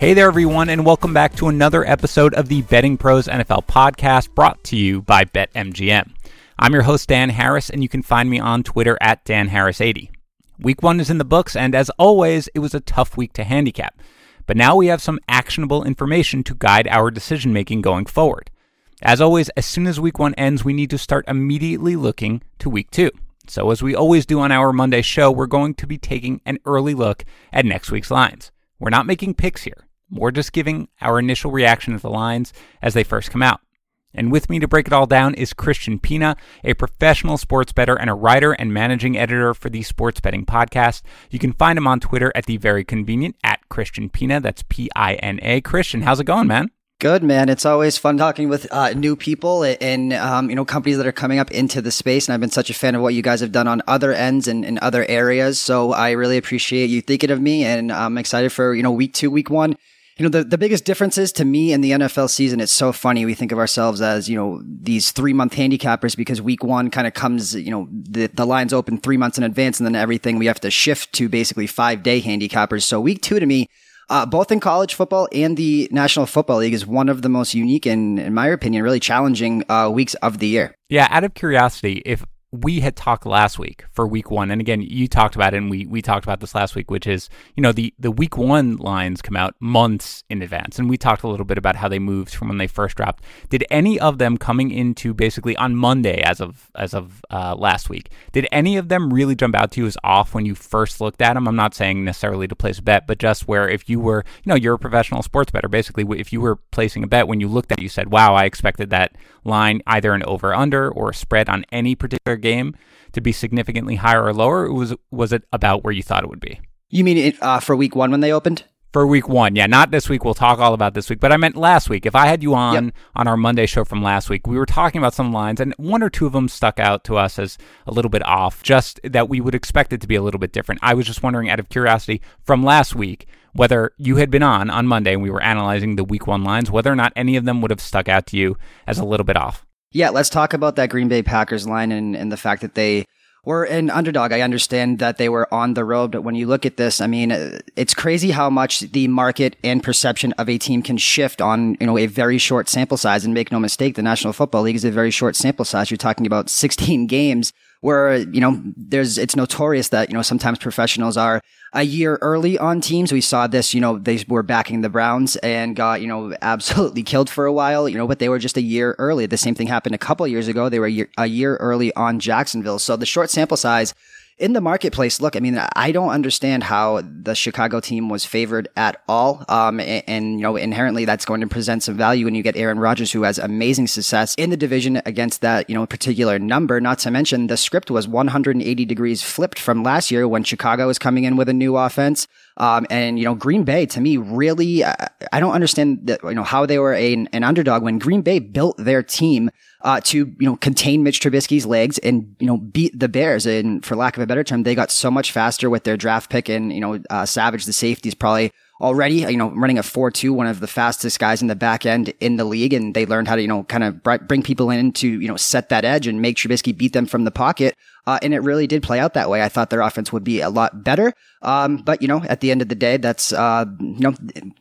Hey there, everyone, and welcome back to another episode of the Betting Pros NFL podcast brought to you by BetMGM. I'm your host, Dan Harris, and you can find me on Twitter at DanHarris80. Week one is in the books, and as always, it was a tough week to handicap. But now we have some actionable information to guide our decision making going forward. As always, as soon as week one ends, we need to start immediately looking to week two. So, as we always do on our Monday show, we're going to be taking an early look at next week's lines. We're not making picks here. We're just giving our initial reaction to the lines as they first come out. And with me to break it all down is Christian Pina, a professional sports bettor and a writer and managing editor for the Sports Betting Podcast. You can find him on Twitter at the very convenient at Christian Pina. That's P I N A. Christian, how's it going, man? Good man. It's always fun talking with uh, new people and um, you know companies that are coming up into the space. And I've been such a fan of what you guys have done on other ends and in other areas. So I really appreciate you thinking of me, and I'm excited for you know week two, week one you know, the, the biggest differences to me in the NFL season, it's so funny. We think of ourselves as, you know, these three month handicappers because week one kind of comes, you know, the, the lines open three months in advance and then everything we have to shift to basically five day handicappers. So week two to me, uh, both in college football and the National Football League is one of the most unique and, in my opinion, really challenging uh, weeks of the year. Yeah, out of curiosity, if we had talked last week for week one, and again, you talked about it, and we we talked about this last week, which is you know the the week one lines come out months in advance, and we talked a little bit about how they moved from when they first dropped. Did any of them coming into basically on Monday as of as of uh, last week? Did any of them really jump out to you as off when you first looked at them? I'm not saying necessarily to place a bet, but just where if you were you know you're a professional sports bettor, basically if you were placing a bet when you looked at it, you said, "Wow, I expected that line either an over under or spread on any particular game to be significantly higher or lower? Or was was it about where you thought it would be? You mean it, uh, for week one when they opened? For week one, yeah, not this week. We'll talk all about this week, but I meant last week. If I had you on yep. on our Monday show from last week, we were talking about some lines, and one or two of them stuck out to us as a little bit off, just that we would expect it to be a little bit different. I was just wondering, out of curiosity, from last week, whether you had been on on Monday and we were analyzing the week one lines, whether or not any of them would have stuck out to you as a little bit off. Yeah, let's talk about that Green Bay Packers line and, and the fact that they were an underdog. I understand that they were on the road, but when you look at this, I mean, it's crazy how much the market and perception of a team can shift on, you know, a very short sample size. And make no mistake, the National Football League is a very short sample size. You're talking about 16 games where, you know, there's, it's notorious that, you know, sometimes professionals are a year early on teams. We saw this, you know, they were backing the Browns and got, you know, absolutely killed for a while, you know, but they were just a year early. The same thing happened a couple years ago. They were a year, a year early on Jacksonville. So the short sample size in the marketplace, look, I mean, I don't understand how the Chicago team was favored at all. Um, and, and, you know, inherently that's going to present some value when you get Aaron Rodgers, who has amazing success in the division against that, you know, particular number. Not to mention the script was 180 degrees flipped from last year when Chicago was coming in with a new offense. Um, and you know, Green Bay to me really, uh, I don't understand that you know how they were a, an underdog when Green Bay built their team uh, to you know contain Mitch Trubisky's legs and you know beat the Bears. And for lack of a better term, they got so much faster with their draft pick and you know uh, Savage, the safety, is probably already, you know, running a 4-2, one of the fastest guys in the back end in the league. And they learned how to, you know, kind of bring people in to, you know, set that edge and make Trubisky beat them from the pocket. Uh, and it really did play out that way. I thought their offense would be a lot better. Um, but you know, at the end of the day, that's uh, you know,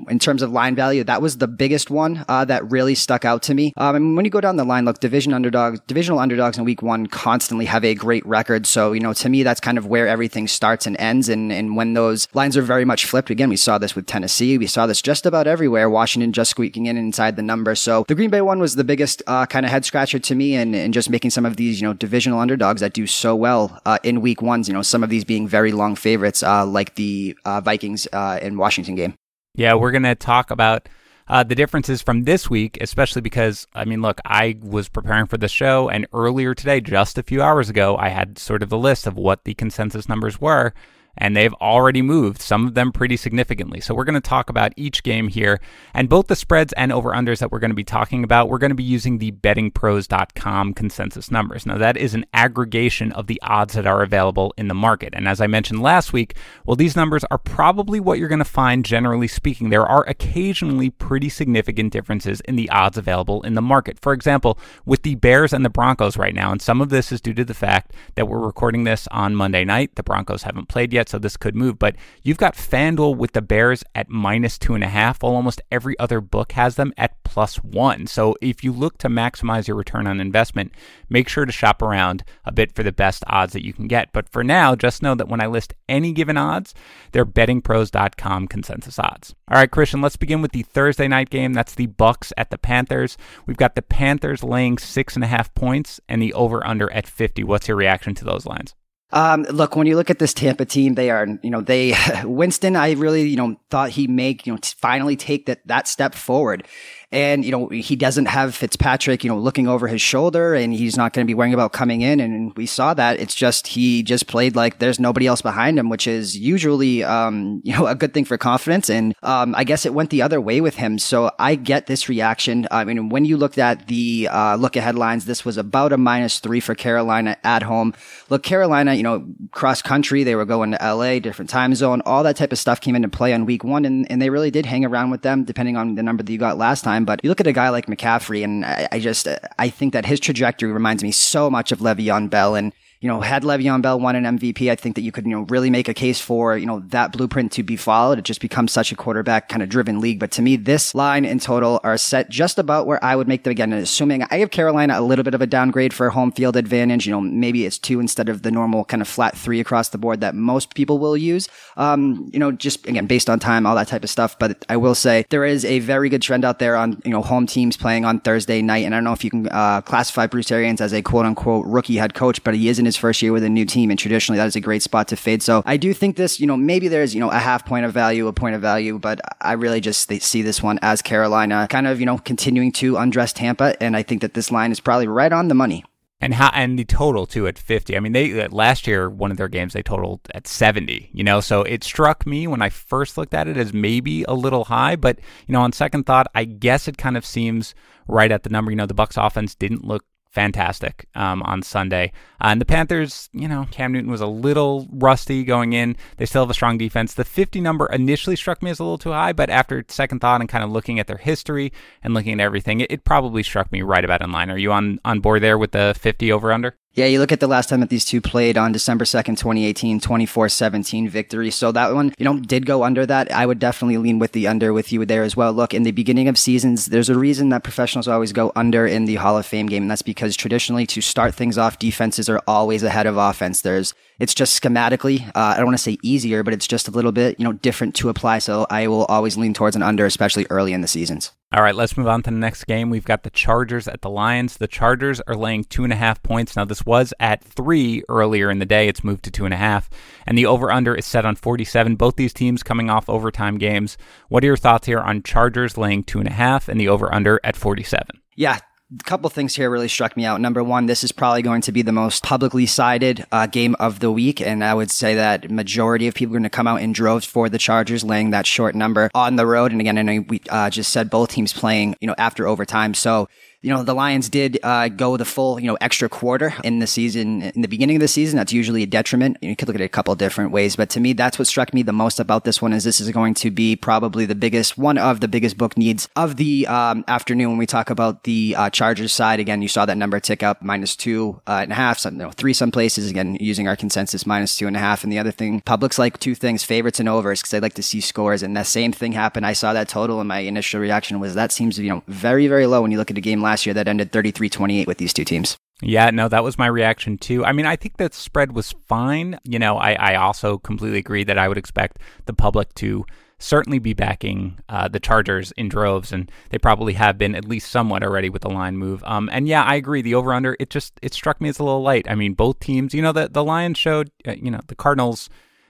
in terms of line value, that was the biggest one uh, that really stuck out to me. Um, and when you go down the line, look, division underdogs, divisional underdogs in week one constantly have a great record. So you know, to me, that's kind of where everything starts and ends. And and when those lines are very much flipped, again, we saw this with Tennessee, we saw this just about everywhere. Washington just squeaking in inside the number. So the Green Bay one was the biggest uh, kind of head scratcher to me, and and just making some of these you know divisional underdogs that do so well uh, in week ones. You know, some of these being very long favorites, uh, like the uh, Vikings uh, and Washington game. Yeah, we're gonna talk about. Uh, the differences from this week, especially because, I mean, look, I was preparing for the show, and earlier today, just a few hours ago, I had sort of the list of what the consensus numbers were and they've already moved, some of them pretty significantly. So we're going to talk about each game here, and both the spreads and over-unders that we're going to be talking about, we're going to be using the bettingpros.com consensus numbers. Now, that is an aggregation of the odds that are available in the market. And as I mentioned last week, well, these numbers are probably what you're going to find, generally speaking. There are occasionally pretty significant differences in the odds available in the market. For example, with the Bears and the Broncos right now, and some of this is due to the fact that we're recording this on Monday night, the Broncos haven't played yet so this could move. But you've got FanDuel with the Bears at minus two and a half, while almost every other book has them at plus one. So if you look to maximize your return on investment, make sure to shop around a bit for the best odds that you can get. But for now, just know that when I list any given odds, they're bettingpros.com consensus odds. All right, Christian, let's begin with the Thursday night game. That's the Bucks at the Panthers. We've got the Panthers laying six and a half points and the over under at 50. What's your reaction to those lines? Um, look, when you look at this Tampa team, they are, you know, they, Winston, I really, you know, thought he'd make, you know, finally take that, that step forward. And, you know, he doesn't have Fitzpatrick, you know, looking over his shoulder and he's not going to be worrying about coming in. And we saw that. It's just, he just played like there's nobody else behind him, which is usually, um, you know, a good thing for confidence. And, um, I guess it went the other way with him. So I get this reaction. I mean, when you looked at the, uh, look ahead lines, this was about a minus three for Carolina at home. Look, Carolina, you know, cross country, they were going to LA, different time zone, all that type of stuff came into play on week one. And, and they really did hang around with them, depending on the number that you got last time time. But you look at a guy like McCaffrey, and I, I just uh, I think that his trajectory reminds me so much of Le'Veon Bell, and you know, had Le'Veon Bell won an MVP, I think that you could, you know, really make a case for, you know, that blueprint to be followed. It just becomes such a quarterback kind of driven league. But to me, this line in total are set just about where I would make them again. Assuming I have Carolina a little bit of a downgrade for home field advantage, you know, maybe it's two instead of the normal kind of flat three across the board that most people will use. Um, you know, just again, based on time, all that type of stuff. But I will say there is a very good trend out there on, you know, home teams playing on Thursday night. And I don't know if you can, uh, classify Bruce Arians as a quote unquote rookie head coach, but he is in his first year with a new team. And traditionally that is a great spot to fade. So I do think this, you know, maybe there's, you know, a half point of value, a point of value, but I really just see this one as Carolina kind of, you know, continuing to undress Tampa. And I think that this line is probably right on the money. And how and the total too at 50. I mean, they uh, last year one of their games they totaled at 70, you know. So it struck me when I first looked at it as maybe a little high, but you know, on second thought, I guess it kind of seems right at the number. You know, the Bucks offense didn't look fantastic um, on Sunday. Uh, and the Panthers, you know, Cam Newton was a little rusty going in. They still have a strong defense. The 50 number initially struck me as a little too high, but after second thought and kind of looking at their history and looking at everything, it, it probably struck me right about in line. Are you on, on board there with the 50 over under? Yeah, you look at the last time that these two played on December 2nd, 2018, 24-17 victory. So that one, you know, did go under that. I would definitely lean with the under with you there as well. Look, in the beginning of seasons, there's a reason that professionals always go under in the Hall of Fame game, and that's because traditionally to start things off, defenses are always ahead of offense. There's it's just schematically, uh, I don't want to say easier, but it's just a little bit, you know, different to apply. So I will always lean towards an under, especially early in the seasons. All right, let's move on to the next game. We've got the Chargers at the Lions. The Chargers are laying two and a half points. Now, this was at three earlier in the day. It's moved to two and a half. And the over under is set on 47. Both these teams coming off overtime games. What are your thoughts here on Chargers laying two and a half and the over under at 47? Yeah, a couple things here really struck me out. Number one, this is probably going to be the most publicly cited uh, game of the week, and I would say that majority of people are going to come out in droves for the Chargers, laying that short number on the road. And again, I know we uh, just said both teams playing, you know, after overtime, so you know, the Lions did uh, go the full, you know, extra quarter in the season. In the beginning of the season, that's usually a detriment. You could look at it a couple different ways, but to me, that's what struck me the most about this one is this is going to be probably the biggest, one of the biggest book needs of the um, afternoon when we talk about the uh, Chargers side. Again, you saw that number tick up minus two uh, and a half, some, three some places. Again, using our consensus minus two and a half. And the other thing, publics like two things, favorites and overs, because they like to see scores. And that same thing happened. I saw that total, and my initial reaction was that seems, you know, very, very low when you look at a game last year that ended 33 28 with these two teams. Yeah, no, that was my reaction too. I mean, I think that spread was fine. You know, I, I also completely agree that I would expect the public to certainly be backing uh, the Chargers in droves, and they probably have been at least somewhat already with the line move. Um, and yeah, I agree. The over under it just it struck me as a little light. I mean, both teams. You know, the the Lions showed. Uh, you know, the Cardinals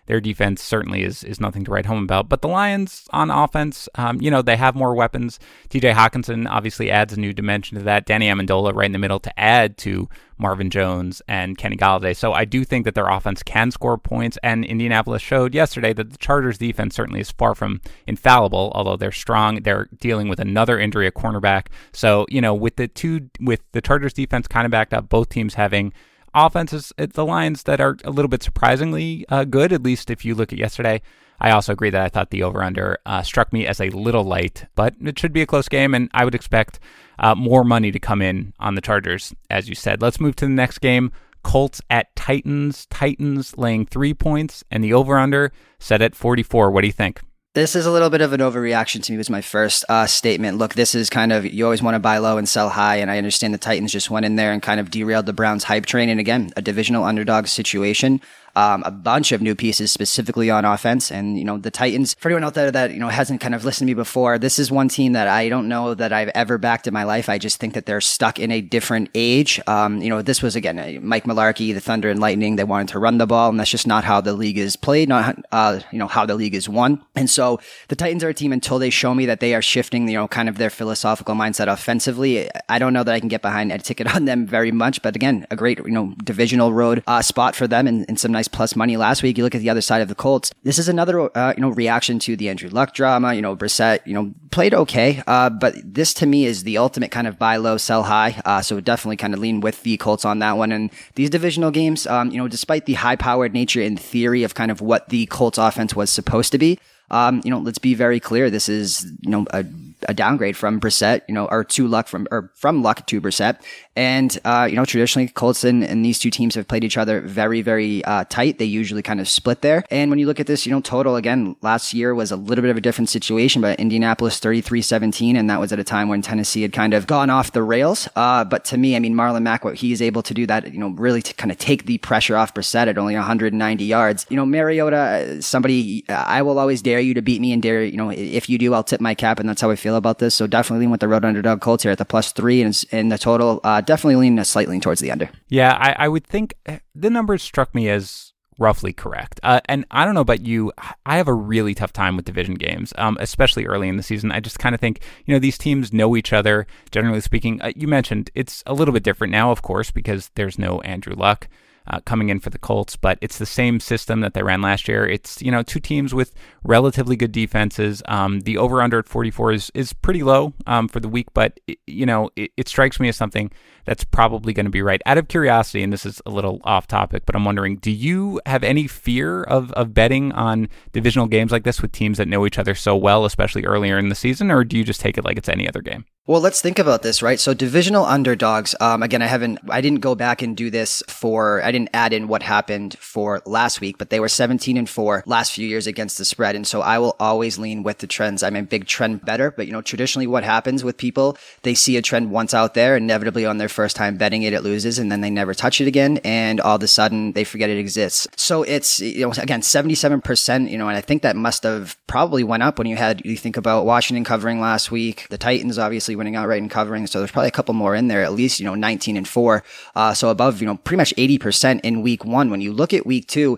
their defense certainly is is nothing to write home about. But the Lions on offense, um, you know, they have more weapons. T.J. Hockenson obviously adds a new dimension to that. Danny Amendola right in the middle to add to Marvin Jones and Kenny Golladay. So I do think that their offense can score points. And Indianapolis showed yesterday that the Chargers defense certainly is far from infallible, although they're strong. They're dealing with another injury, a cornerback. So, you know, with the two, with the Chargers defense kind of backed up, both teams having offenses, the Lions that are a little bit surprisingly uh, good, at least if you look at yesterday. I also agree that I thought the over under uh, struck me as a little light, but it should be a close game, and I would expect uh, more money to come in on the Chargers, as you said. Let's move to the next game Colts at Titans. Titans laying three points, and the over under set at 44. What do you think? This is a little bit of an overreaction to me. Was my first uh, statement. Look, this is kind of you always want to buy low and sell high, and I understand the Titans just went in there and kind of derailed the Browns' hype train. And again, a divisional underdog situation um, a bunch of new pieces specifically on offense. And, you know, the Titans, for anyone out there that, you know, hasn't kind of listened to me before, this is one team that I don't know that I've ever backed in my life. I just think that they're stuck in a different age. Um, you know, this was again, uh, Mike Mularkey, the Thunder and Lightning, they wanted to run the ball, and that's just not how the league is played, not, uh, you know, how the league is won. And so the Titans are a team until they show me that they are shifting, you know, kind of their philosophical mindset offensively. I don't know that I can get behind a ticket on them very much, but again, a great, you know, divisional road uh, spot for them and, and some nice plus money last week. You look at the other side of the Colts. This is another, uh, you know, reaction to the Andrew Luck drama. You know, Brissett, you know, played okay, uh, but this to me is the ultimate kind of buy low, sell high. Uh, so definitely kind of lean with the Colts on that one. And these divisional games, um, you know, despite the high powered nature in theory of kind of what the Colts offense was supposed to be, um, you know, let's be very clear. This is, you know, a, a downgrade from Brissett, you know, or to Luck from, or from Luck to Brissett. And, uh, you know, traditionally Colts and, and, these two teams have played each other very, very, uh, tight. They usually kind of split there. And when you look at this, you know, total again, last year was a little bit of a different situation, but Indianapolis 33-17. And that was at a time when Tennessee had kind of gone off the rails. Uh, but to me, I mean, Marlon Mack, what he's able to do that, you know, really to kind of take the pressure off Brissett at only 190 yards. You know, Mariota, somebody, I will always dare you to beat me and dare, you know, if you do, I'll tip my cap. And that's how I feel about this. So definitely lean with the road underdog Colts here at the plus three and, and the total, uh, definitely lean slightly towards the under. Yeah, I, I would think eh, the numbers struck me as roughly correct. Uh, and I don't know about you, I have a really tough time with division games, um, especially early in the season. I just kind of think, you know, these teams know each other, generally speaking. Uh, you mentioned it's a little bit different now, of course, because there's no Andrew Luck uh, coming in for the Colts, but it's the same system that they ran last year. It's you know two teams with relatively good defenses. Um, the over under at 44 is is pretty low um, for the week, but it, you know it, it strikes me as something that's probably going to be right. Out of curiosity, and this is a little off topic, but I'm wondering, do you have any fear of of betting on divisional games like this with teams that know each other so well, especially earlier in the season, or do you just take it like it's any other game? Well, let's think about this, right? So divisional underdogs. Um, again, I haven't, I didn't go back and do this for, I didn't add in what happened for last week, but they were 17 and four last few years against the spread. And so I will always lean with the trends. I'm a big trend better, but you know, traditionally what happens with people, they see a trend once out there, inevitably on their first time betting it, it loses and then they never touch it again. And all of a sudden they forget it exists. So it's, you know, again, 77%, you know, and I think that must have probably went up when you had, you think about Washington covering last week, the Titans obviously winning outright and covering. So there's probably a couple more in there, at least, you know, 19 and four. Uh, so above, you know, pretty much 80% in week one. When you look at week two,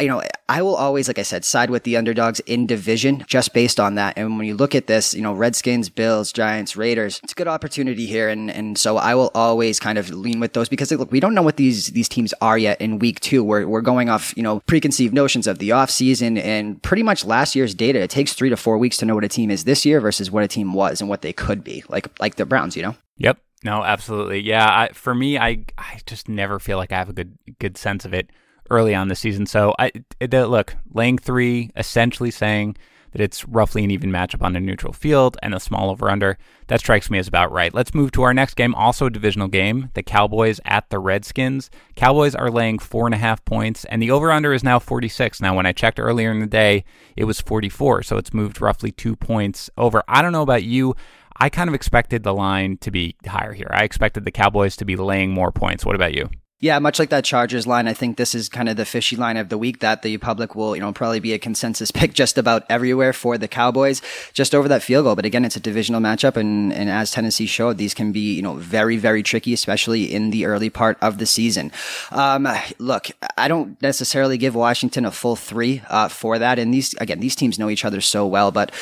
you know, I will always, like I said, side with the underdogs in division just based on that. And when you look at this, you know, Redskins, Bills, Giants, Raiders, it's a good opportunity here. And, and so I will always kind of lean with those because look, we don't know what these, these teams are yet in week two. We're, we're going off, you know, preconceived notions of the off season and pretty much last year's data. It takes three to four weeks to know what a team is this year versus what a team was and what they could be like, like the Browns, you know? Yep. No, absolutely. Yeah. I, for me, I, I just never feel like I have a good, good sense of it early on the season. So I the, look, laying three, essentially saying that it's roughly an even matchup on a neutral field and a small over under. That strikes me as about right. Let's move to our next game, also a divisional game, the Cowboys at the Redskins. Cowboys are laying four and a half points, and the over under is now 46. Now, when I checked earlier in the day, it was 44, so it's moved roughly two points over. I don't know about you. I kind of expected the line to be higher here. I expected the Cowboys to be laying more points. What about you? Yeah, much like that Chargers line, I think this is kind of the fishy line of the week that the public will, you know, probably be a consensus pick just about everywhere for the Cowboys, just over that field goal. But again, it's a divisional matchup, and, and as Tennessee showed, these can be, you know, very, very tricky, especially in the early part of the season. Um, look, I don't necessarily give Washington a full three uh, for that, and these again, these teams know each other so well, but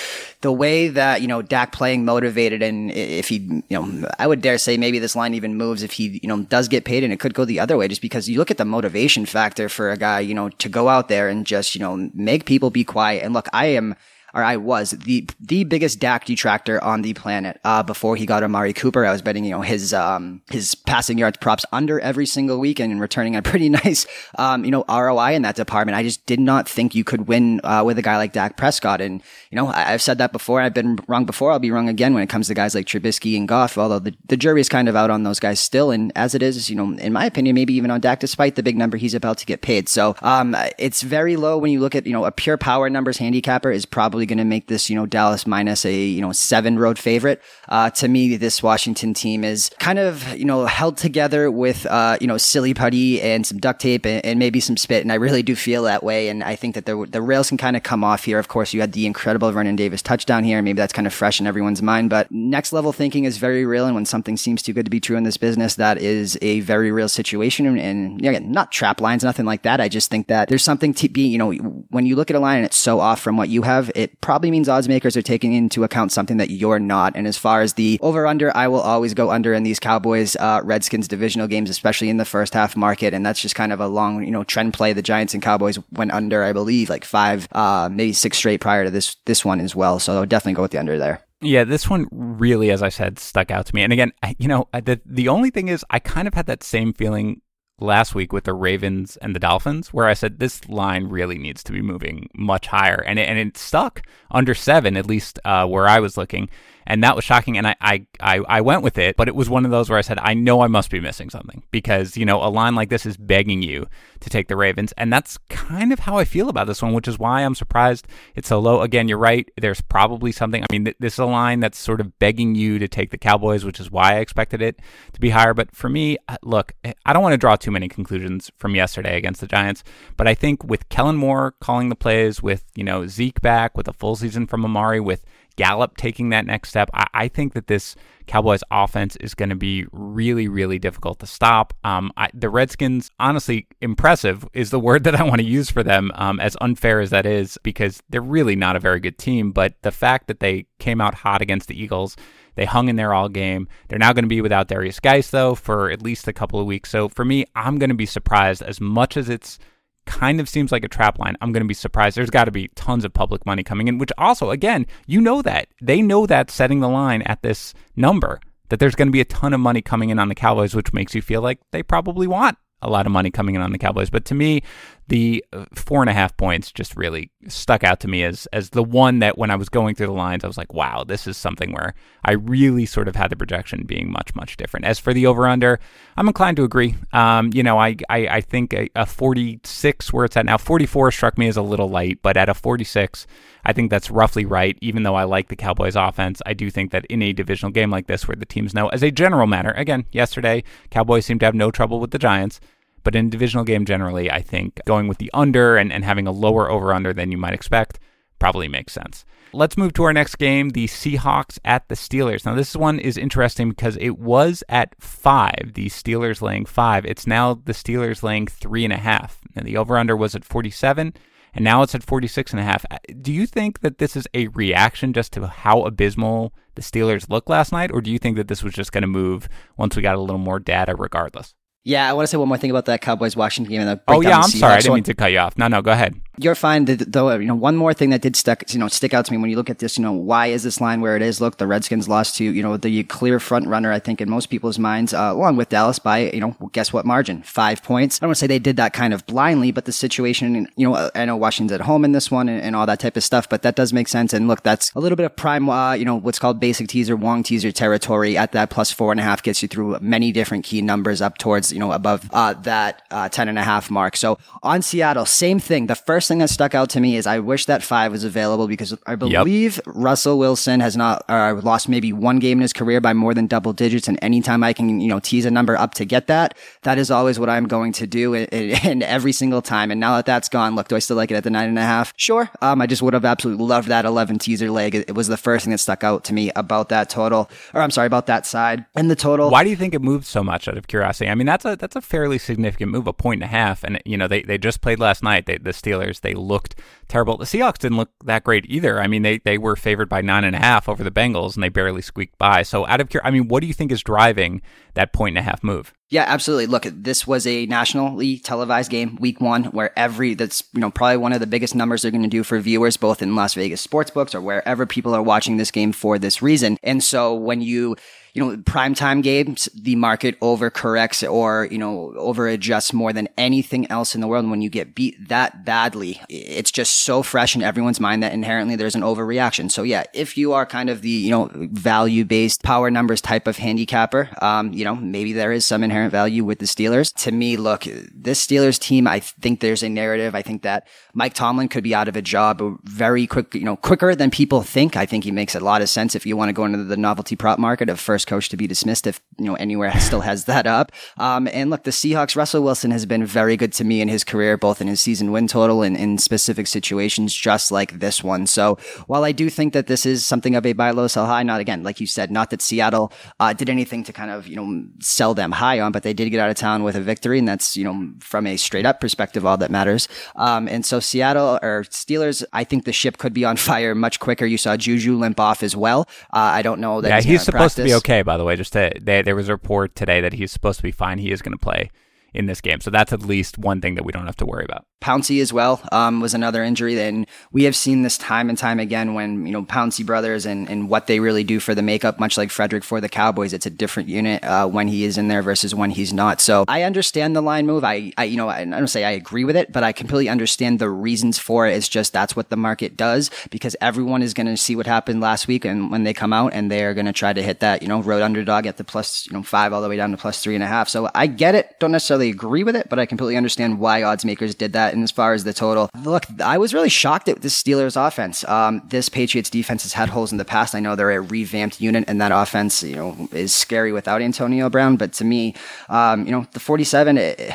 the way that you know Dak playing motivated, and if he, you know, I would dare say maybe this line even moves if he, you know, does get paid, and it could go the other way, just because you look at the motivation factor for a guy, you know, to go out there and just, you know, make people be quiet. And look, I am or I was the the biggest Dak detractor on the planet. Uh, before he got Amari Cooper, I was betting you know his um his passing yards props under every single week and returning a pretty nice um you know ROI in that department. I just did not think you could win uh, with a guy like Dak Prescott, and you know I, have said that before. I've been wrong before. I'll be wrong again when it comes to guys like Trubisky and Goff. Although the the jury is kind of out on those guys still, and as it is, you know, in my opinion, maybe even on Dak, despite the big number he's about to get paid. So um it's very low when you look at you know a pure power numbers handicapper is probably going to make this you know Dallas minus a you know seven road favorite. Uh, to me, this Washington team is kind of you know held together with uh, you know silly putty and some duct tape and, and, maybe some spit, and I really do feel that way. And I think that the the rails can kind of come off here. Of course, you had the incredible Vernon Davis touchdown here, maybe that's kind of fresh in everyone's mind. But next level thinking is very real, and when something seems too good to be true in this business, that is a very real situation. And, and again, not trap lines, nothing like that. I just think that there's something to be you know when you look at a line and it's so off from what you have, it probably means odds makers are taking into account something that you're not. And as far as the over under, I will always go under in these Cowboys uh, Redskins divisional games, especially in the first half market. And that's just kind of a long, you know, trend play. The Giants and Cowboys went under, I believe, like five, uh, maybe six straight prior to this this one as well. So I would definitely go with the under there. Yeah, this one really, as I said, stuck out to me. And again, you know, the the only thing is, I kind of had that same feeling last week with the Ravens and the Dolphins, where I said this line really needs to be moving much higher, and it, and it stuck under seven, at least uh, where I was looking and that was shocking. And I, I, I, I went with it, but it was one of those where I said, I know I must be missing something because, you know, a line like this is begging you to take the Ravens. And that's kind of how I feel about this one, which is why I'm surprised it's so low. Again, you're right. There's probably something. I mean, th- this is a line that's sort of begging you to take the Cowboys, which is why I expected it to be higher. But for me, look, eh, I don't want to draw too many conclusions from yesterday against the Giants, but I think with Kellen Moore calling the plays, with, you know, Zeke back, with a full season from Amari, with Gallup taking that next step, I, I think that this Cowboys offense is going to be really, really difficult to stop. Um, I, the Redskins, honestly, impressive is the word that I want to use for them, um, as unfair as that is, because they're really not a very good team. But the fact that they came out hot against the Eagles, they hung in there all game. They're now going to be without Derrius Guice, though, for at least a couple of weeks. So for me, I'm going to be surprised as much as it's kind of seems like a trap line. I'm going to be surprised. There's got to be tons of public money coming in, which also, again, you know that. They know that setting the line at this number, that there's going to be a ton of money coming in on the Cowboys, which makes you feel like they probably want a lot of money coming in on the Cowboys. But to me, the uh, four and a half points just really stuck out to me as as the one that when I was going through the lines, I was like, wow, this is something where I really sort of had the projection being much much different. As for the over under, I'm inclined to agree. Um, you know, I I, I think a, a 46 where it's at now, 44 struck me as a little light, but at a 46, I think that's roughly right. Even though I like the Cowboys offense, I do think that in a divisional game like this, where the teams know, as a general matter, again, yesterday Cowboys seemed to have no trouble with the Giants. But in divisional game generally, I think going with the under and, and having a lower over under than you might expect probably makes sense. Let's move to our next game, the Seahawks at the Steelers. Now, this one is interesting because it was at five, the Steelers laying five. It's now the Steelers laying three and a half. And the over under was at 47, and now it's at 46 and a half. Uh, do you think that this is a reaction just to how abysmal the Steelers looked last night, or do you think that this was just going to move once we got a little more data regardless? Yeah, I want to say one more thing about that Cowboys Washington game. And oh yeah, I'm sorry, I didn't mean to cut you off. No, no, go ahead. You're fine. Though, you know, one more thing that did stick, you know, stick out to me when you look at this, you know, why is this line where it is? Look, the Redskins lost to, you know, the clear front runner, I think, in most people's minds, uh, along with Dallas by, you know, guess what margin? Five points. I don't want to say they did that kind of blindly, but the situation, you know, I know Washington's at home in this one and, and all that type of stuff, but that does make sense. And look, that's a little bit of prime, uh, you know, what's called basic teaser, Wong teaser territory at that plus four and a half gets you through many different key numbers up towards, you know, above, uh, that, uh, 10 and a half mark. So on Seattle, same thing. The first thing that stuck out to me is I wish that five was available because I believe yep. Russell Wilson has not uh, lost maybe one game in his career by more than double digits. And anytime I can, you know, tease a number up to get that, that is always what I'm going to do and every single time. And now that that's gone, look, do I still like it at the nine and a half? Sure. Um, I just would have absolutely loved that 11 teaser leg. It, it was the first thing that stuck out to me about that total, or I'm sorry, about that side and the total. Why do you think it moved so much out of curiosity? I mean, that's a, that's a fairly significant move, a point and a half. And, you know, they, they just played last night, they, the Steelers. They looked terrible. The Seahawks didn't look that great either. I mean, they, they were favored by nine and a half over the Bengals and they barely squeaked by. So out of I mean, what do you think is driving that point and a half move? Yeah, absolutely. Look, this was a nationally televised game, week one, where every, that's, you know, probably one of the biggest numbers they're going to do for viewers, both in Las Vegas sports books or wherever people are watching this game for this reason. And so when you, you know, primetime games, the market overcorrects or, you know, overadjusts more than anything else in the world. And when you get beat that badly, it's just so fresh in everyone's mind that inherently there's an overreaction. So yeah, if you are kind of the, you know, value based power numbers type of handicapper, um, you know, maybe there is some inherent value with the Steelers. To me, look, this Steelers team, I think there's a narrative. I think that Mike Tomlin could be out of a job very quick, you know, quicker than people think. I think he makes a lot of sense if you want to go into the novelty prop market of first coach to be dismissed if you know anywhere still has that up. Um, and look, the Seahawks. Russell Wilson has been very good to me in his career, both in his season win total and in specific situations, just like this one. So while I do think that this is something of a buy low, sell high, not again, like you said, not that Seattle uh, did anything to kind of you know sell them high on, but they did get out of town with a victory, and that's you know from a straight up perspective, all that matters. Um, and so Seattle or Steelers, I think the ship could be on fire much quicker. You saw Juju limp off as well. Uh, I don't know that. Yeah, he's, he's supposed practice. to be okay. By the way, just to, they, there was a report today that he's supposed to be fine. He is going to play in this game. So that's at least one thing that we don't have to worry about. Pouncey as well um, was another injury. And we have seen this time and time again when, you know, Pouncey brothers and, and what they really do for the makeup, much like Frederick for the Cowboys, it's a different unit uh, when he is in there versus when he's not. So I understand the line move. I, I you know, I don't say I agree with it, but I completely understand the reasons for it. It's just that's what the market does because everyone is going to see what happened last week and when they come out and they're going to try to hit that, you know, road underdog at the plus, you know, five all the way down to plus three and a half. So I get it. Don't necessarily agree with it, but I completely understand why odds makers did that. And as far as the total, look, I was really shocked at this Steelers offense. Um, this Patriots defense has had holes in the past. I know they're a revamped unit, and that offense, you know, is scary without Antonio Brown. But to me, um, you know, the 47, it, eh,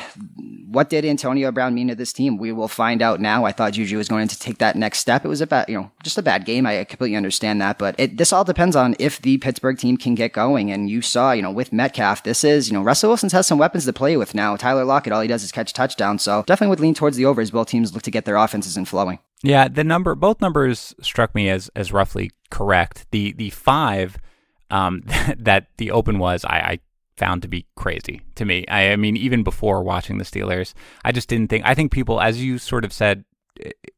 what did Antonio Brown mean to this team? We will find out now. I thought Juju was going to take that next step. It was a bad, you know, just a bad game. I completely understand that, but it, this all depends on if the Pittsburgh team can get going. And you saw, you know, with Metcalf, this is, you know, Russell Wilson's has some weapons to play with now. Tyler Lockett, all he does is catch touchdowns. So definitely would lean towards the over as both teams look to get their offenses in flowing. Yeah, the number, both numbers struck me as as roughly correct. The the five um, that the open was, I, I found to be crazy to me. I, I, mean, even before watching the Steelers, I just didn't think. I think people, as you sort of said,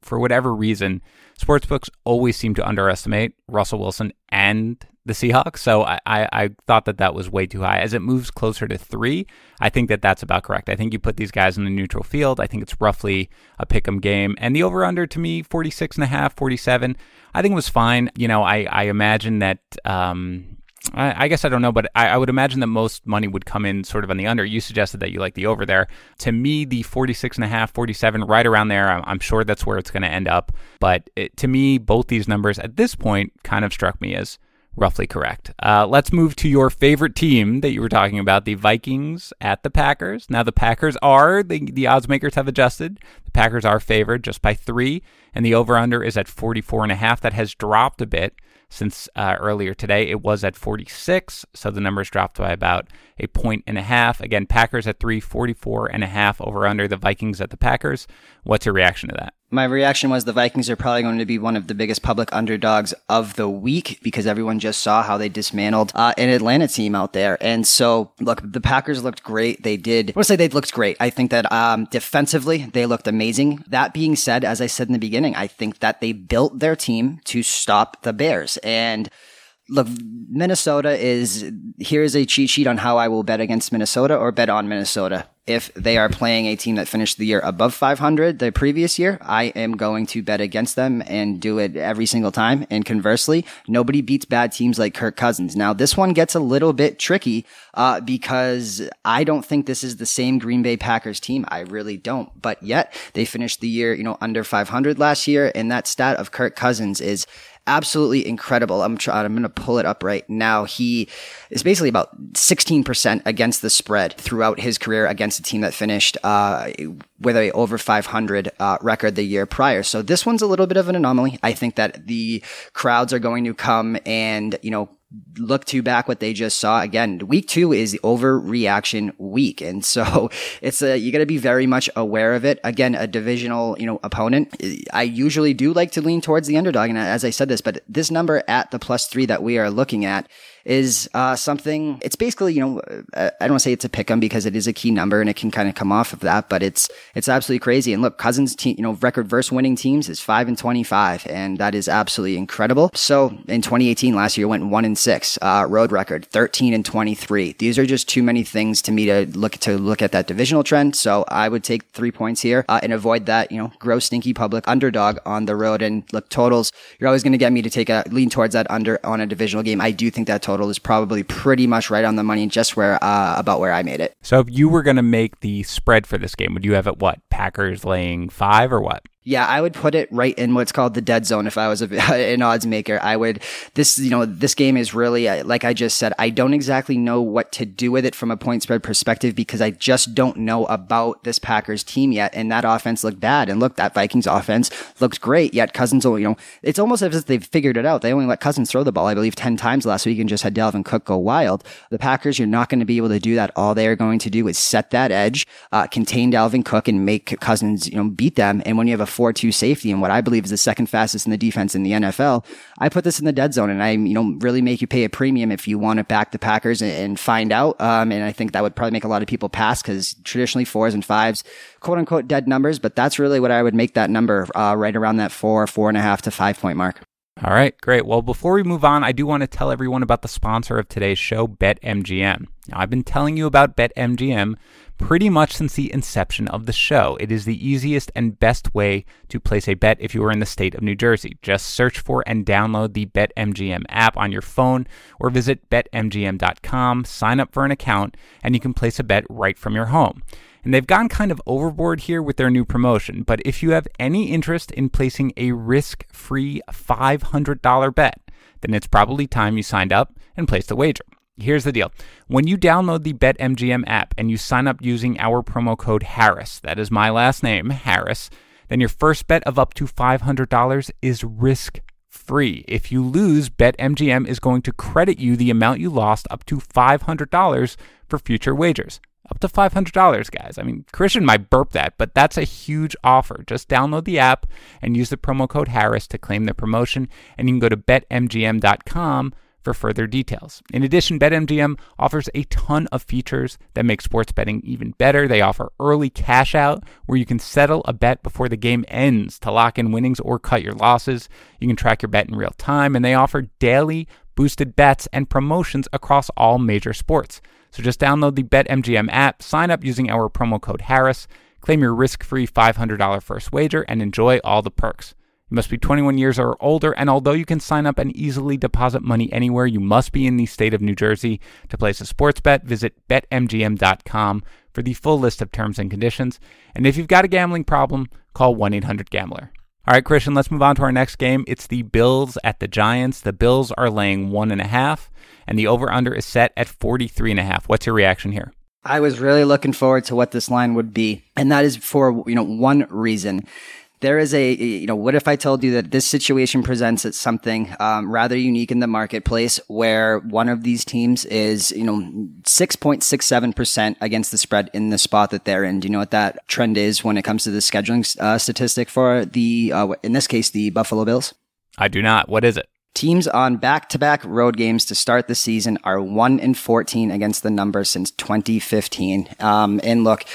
for whatever reason, sportsbooks always seem to underestimate Russell Wilson and the Seahawks. So I, I, I, thought that that was way too high. As it moves closer to three, I think that that's about correct. I think you put these guys in the neutral field. I think it's roughly a pick 'em game. And the over under to me, 46 and a half, 47, I think was fine. You know, I, I imagine that, um, I, I guess I don't know, but I, I, would imagine that most money would come in sort of on the under. You suggested that you like the over there. To me, the 46 and a half, 47, right around there, I'm, I'm sure that's where it's going to end up. But it, to me, both these numbers at this point kind of struck me as roughly correct. Uh, let's move to your favorite team that you were talking about, the Vikings at the Packers. Now the Packers are the the odds makers have adjusted. The Packers are favored just by three, and the over under is at 44 and a half. That has dropped a bit since uh, earlier today. It was at 46, so the numbers dropped by about a point and a half. Again, Packers at three, 44 and a half over under the Vikings at the Packers. What's your reaction to that? My reaction was the Vikings are probably going to be one of the biggest public underdogs of the week because everyone just saw how they dismantled uh, an Atlanta team out there. And so, look, the Packers looked great. They did, I want to say they looked great. I think that um, defensively, they looked amazing. That being said, as I said in the beginning, I think that they built their team to stop the Bears. And look, Minnesota is here's a cheat sheet on how I will bet against Minnesota or bet on Minnesota. If they are playing a team that finished the year above 500 the previous year, I am going to bet against them and do it every single time. And conversely, nobody beats bad teams like Kirk Cousins. Now, this one gets a little bit tricky uh, because I don't think this is the same Green Bay Packers team. I really don't. But yet, they finished the year, you know, under 500 last year, and that stat of Kirk Cousins is absolutely incredible. I'm trying, I'm going to pull it up right now. He is basically about 16% against the spread throughout his career against a team that finished, uh, with a over 500 uh, record the year prior. So this one's a little bit of an anomaly. I think that the crowds are going to come and, you know, look to back what they just saw. Again week two is the overreaction week. And so it's a you got to be very much aware of it. Again a divisional you know opponent i usually do like to lean towards the underdog. And as i said this but this number at the plus three that we are looking at is uh, something. It's basically, you know, uh, I don't want to say it's a pick 'em because it is a key number and it can kind of come off of that, but it's it's absolutely crazy. And look, Cousins, team, you know, record verse winning teams is five and twenty five, and that is absolutely incredible. So in 2018, last year went one and six, uh, road record 13 and 23. These are just too many things to me to look to look at that divisional trend. So I would take three points here uh, and avoid that, you know, gross stinky public underdog on the road. And look, totals, you're always going to get me to take a lean towards that under on a divisional game. I do think that total total is probably pretty much right on the money, just where uh, about where I made it. So if you were going to make the spread for this game, would you have it what Packers laying five or what? Yeah, I would put it right in what's called the dead zone. If I was a, an odds maker, I would. This, you know, this game is really uh, like I just said. I don't exactly know what to do with it from a point spread perspective because I just don't know about this Packers team yet. And that offense looked bad. And look, that Vikings offense looked great. Yet Cousins, you know, it's almost as if they've figured it out. They only let Cousins throw the ball, I believe, ten times last week, and just had Dalvin Cook go wild. The Packers, you're not going to be able to do that. All they are going to do is set that edge, uh, contain Dalvin Cook, and make Cousins, you know, beat them. And when you have a four-two safety and what I believe is the second fastest in the defense in the NFL, I put this in the dead zone and I, you know, really make you pay a premium if you want to back the Packers and, and find out. Um, and I think that would probably make a lot of people pass because traditionally fours and fives, quote unquote, dead numbers, but that's really what I would make that number, uh, right around that four, four and a half to five point mark. All right, great. Well, before we move on, I do want to tell everyone about the sponsor of today's show, BetMGM. Now, I've been telling you about BetMGM pretty much since the inception of the show. It is the easiest and best way to place a bet if you are in the state of New Jersey. Just search for and download the BetMGM app on your phone or visit betmgm.com, sign up for an account, and you can place a bet right from your home. And they've gone kind of overboard here with their new promotion, but if you have any interest in placing a risk free $500 bet, then it's probably time you signed up and placed a wager. Here's the deal. When you download the BetMGM app and you sign up using our promo code Harris, that is my last name, Harris, then your first bet of up to $500 is risk free. If you lose, BetMGM is going to credit you the amount you lost up to $500 for future wagers. Up to $500, guys. I mean, Christian might burp that, but that's a huge offer. Just download the app and use the promo code Harris to claim the promotion, and you can go to betmgm.com for further details. In addition, BetMGM offers a ton of features that make sports betting even better. They offer early cash out where you can settle a bet before the game ends to lock in winnings or cut your losses. You can track your bet in real time, and they offer daily boosted bets and promotions across all major sports. So just download the BetMGM app, sign up using our promo code Harris, claim your risk free $500 first wager, and enjoy all the perks. You must be 21 years or older, and although you can sign up and easily deposit money anywhere, you must be in the state of New Jersey to place a sports bet. Visit betmgm.com for the full list of terms and conditions. And if you've got a gambling problem, call 1 800 Gambler. All right, Christian, let's move on to our next game. It's the Bills at the Giants. The Bills are laying one and a half, and the over under is set at 43 and a half. What's your reaction here? I was really looking forward to what this line would be, and that is for you know one reason there is a, you know, what if I told you that this situation presents something um, rather unique in the marketplace where one of these teams is, you know, 6.67% against the spread in the spot that they're in? Do you know what that trend is when it comes to the scheduling uh, statistic for the, uh, in this case, the Buffalo Bills? I do not. What is it? Teams on back-to-back road games to start the season are one in 14 against the number since 2015. Um, and look,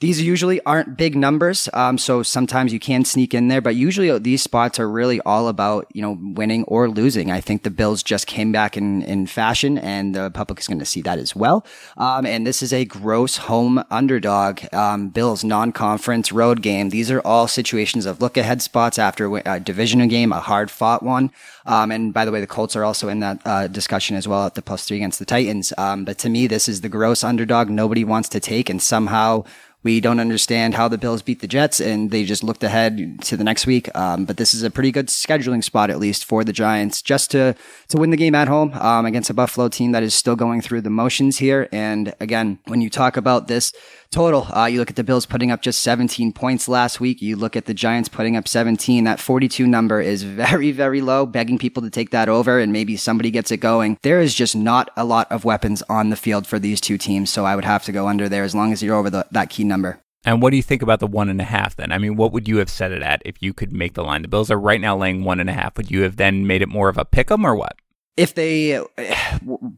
these usually aren't big numbers, um, so sometimes you can sneak in there. But usually these spots are really all about you know winning or losing. I think the Bills just came back in in fashion, and the public is going to see that as well. Um, and this is a gross home underdog. Um, Bills non-conference road game. These are all situations of look ahead spots after a divisional game, a hard fought one. Um, and by the way, the Colts are also in that uh, discussion as well at the plus three against the Titans. Um, but to me, this is the gross underdog nobody wants to take, and somehow we don't understand how the Bills beat the Jets, and they just looked ahead to the next week. Um, but this is a pretty good scheduling spot, at least for the Giants, just to to win the game at home um, against a Buffalo team that is still going through the motions here. And again, when you talk about this Total. Uh, you look at the Bills putting up just 17 points last week. You look at the Giants putting up 17. That 42 number is very, very low, begging people to take that over and maybe somebody gets it going. There is just not a lot of weapons on the field for these two teams. So I would have to go under there as long as you're over the, that key number. And what do you think about the one and a half then? I mean, what would you have set it at if you could make the line? The Bills are right now laying one and a half. Would you have then made it more of a pick 'em or what? If they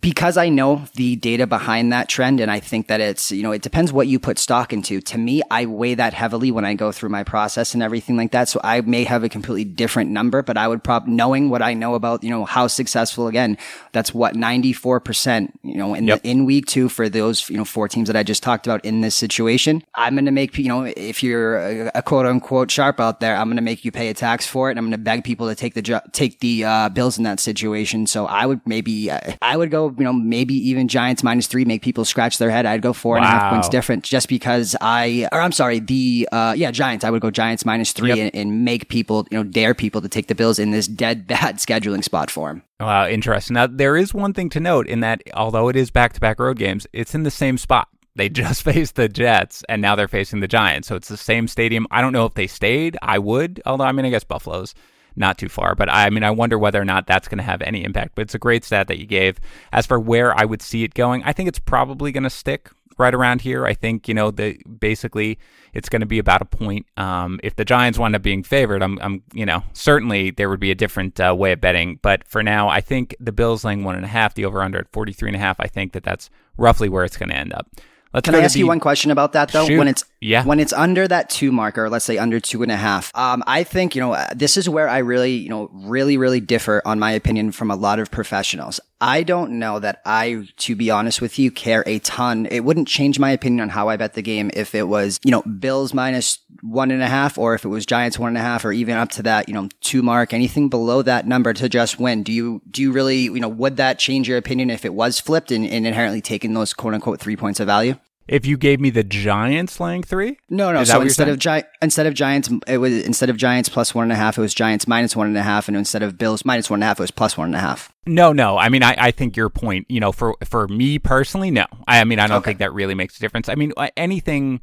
because I know the data behind that trend and I think that it's you know it depends what you put stock into. To me I weigh that heavily when I go through my process and everything like that. So I may have a completely different number but I would probably knowing what I know about you know how successful again that's what 94% you know in yep. the, in week 2 for those you know four teams that I just talked about in this situation. I'm going to make you know if you're a, a, quote unquote sharp out there I'm going to make you pay a tax for it and I'm going to beg people to take the take the uh, bills in that situation. So I would maybe, uh, I would go, you know, maybe even Giants minus three, make people scratch their head. I'd go four and a half points different just because I, or I'm sorry, the, uh, yeah, Giants, I would go Giants minus three yep. and, and, make people, you know, dare people to take the Bills in this dead bad scheduling spot for them. Wow, interesting. Now, there is one thing to note in that although it is back to back road games, it's in the same spot. They just faced the Jets and now they're facing the Giants. So it's the same stadium. I don't know if they stayed. I would, although I mean, I guess Buffalo's not too far. But I mean, I wonder whether or not that's going to have any impact. But it's a great stat that you gave. As for where I would see it going, I think it's probably going to stick right around here. I think you know the basically it's going to be about a point. Um, if the Giants wind up being favored, I'm, I'm you know certainly there would be a different uh, way of betting. But for now, I think the Bills laying one and a half, the over under at 43 and a half. I think that that's roughly where it's going to end up. Let's Can I ask the, you one question about that though? Shoot. When it's yeah. when it's under that two marker, let's say under two and a half, um, I think you know this is where I really you know really really differ on my opinion from a lot of professionals. I don't know that I, to be honest with you, care a ton. It wouldn't change my opinion on how I bet the game if it was, you know, Bills minus one and a half, or if it was Giants one and a half, or even up to that, you know, two mark, anything below that number to just win. Do you, do you really, you know, would that change your opinion if it was flipped and, and inherently taking those quote unquote three points of value? If you gave me the Giants laying three? No, no. so instead of Gi- instead of Giants, it was instead of Giants plus one and a half, it was Giants minus one and a half, and instead of Bills minus one and a half, it was plus one and a half. No, no. I mean, I, I think your point. You know, for for me personally, no. I, I mean, I don't okay. think that really makes a difference. I mean, anything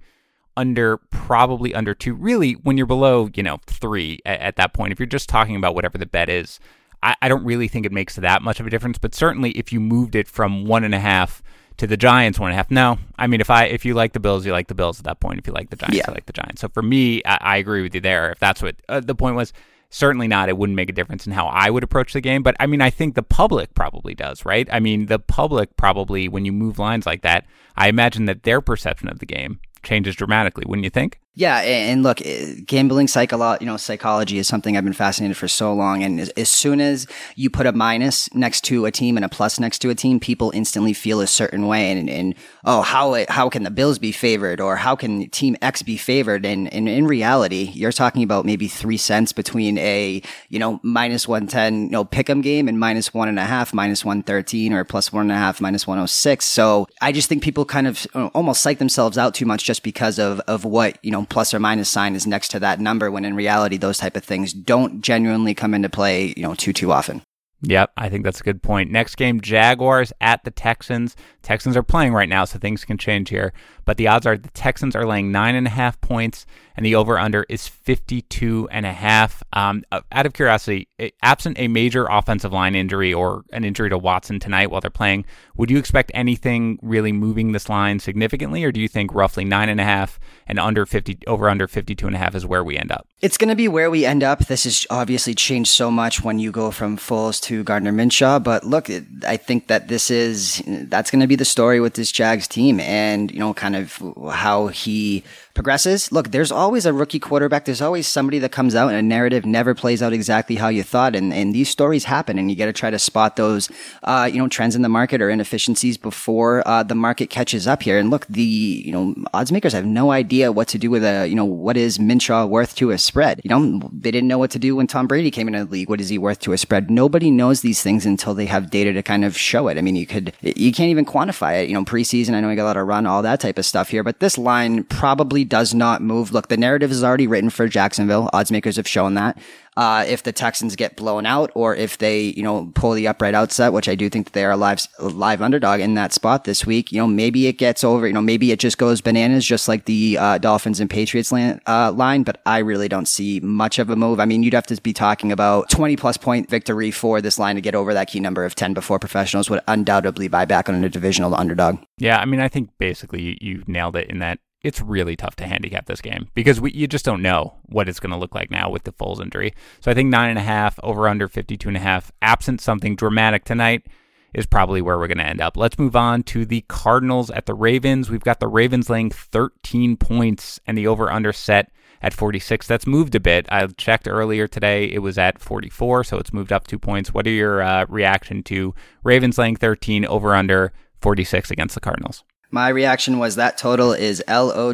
under probably under two. Really, when you're below, you know, three at, at that point, if you're just talking about whatever the bet is, I, I don't really think it makes that much of a difference. But certainly, if you moved it from one and a half to the Giants one and a half. No, I mean if I if you like the Bills, you like the Bills at that point. If you like the Giants, yeah. you like the Giants. So for me, I, I agree with you there. If that's what uh, the point was, certainly not. It wouldn't make a difference in how I would approach the game. But I mean, I think the public probably does, right? I mean, the public probably when you move lines like that, I imagine that their perception of the game changes dramatically, wouldn't you think? Yeah, and look, eh, gambling psycholo- you know, psychology is something I've been fascinated for so long. And as, soon as you put a minus next to a team and a plus next to a team, people instantly feel a certain way. And, and oh, how how can the Bills be favored, or how can Team X be favored? And, and in reality, you're talking about maybe three cents between a you know minus one ten you know pick'em game and minus one and a half, minus one thirteen, or plus one and a half, minus one oh six. So I just think people kind of almost psych themselves out too much just because of of what you know plus or minus sign is next to that number when in reality those type of things don't genuinely come into play, you know, too too often. Yep, I think that's a good point. Next game, Jaguars at the Texans. Texans are playing right now, so things can change here. But the odds are the Texans are laying nine and a half points, and the over under is 52 and a half. Um, out of curiosity, absent a major offensive line injury or an injury to Watson tonight while they're playing, would you expect anything really moving this line significantly, or do you think roughly nine and a half and under 50 over under 52 and a half is where we end up? It's going to be where we end up. This has obviously changed so much when you go from Foles to Gardner Minshew, but look, I think that this is that's going to be the story with this Jags team, and you know, kind of how he progresses. Look, there's always a rookie quarterback. There's always somebody that comes out and a narrative never plays out exactly how you thought. And, and these stories happen and you got to try to spot those, uh, you know, trends in the market or inefficiencies before, uh, the market catches up here. And look, the, you know, odds makers have no idea what to do with a, you know, what is Minshew worth to a spread? You know, they didn't know what to do when Tom Brady came into the league. What is he worth to a spread? Nobody knows these things until they have data to kind of show it. I mean, you could, you can't even quantify it. You know, preseason, I know we got a lot of run, all that type of stuff here, but this line probably does not move. Look, the narrative is already written for Jacksonville. Odds makers have shown that. Uh, if the Texans get blown out or if they, you know, pull the upright outset, which I do think that they are a live, live underdog in that spot this week, you know, maybe it gets over, you know, maybe it just goes bananas, just like the uh, Dolphins and Patriots land, uh, line, but I really don't see much of a move. I mean, you'd have to be talking about 20 plus point victory for this line to get over that key number of 10 before professionals would undoubtedly buy back on a divisional underdog. Yeah, I mean, I think basically you, you nailed it in that it's really tough to handicap this game because we, you just don't know what it's going to look like now with the Foles injury. So I think nine and a half over under 52 and a half, absent something dramatic tonight, is probably where we're going to end up. Let's move on to the Cardinals at the Ravens. We've got the Ravens laying 13 points and the over under set at 46. That's moved a bit. I checked earlier today; it was at 44, so it's moved up two points. What are your uh, reaction to Ravens laying 13 over under 46 against the Cardinals? My reaction was that total is LOW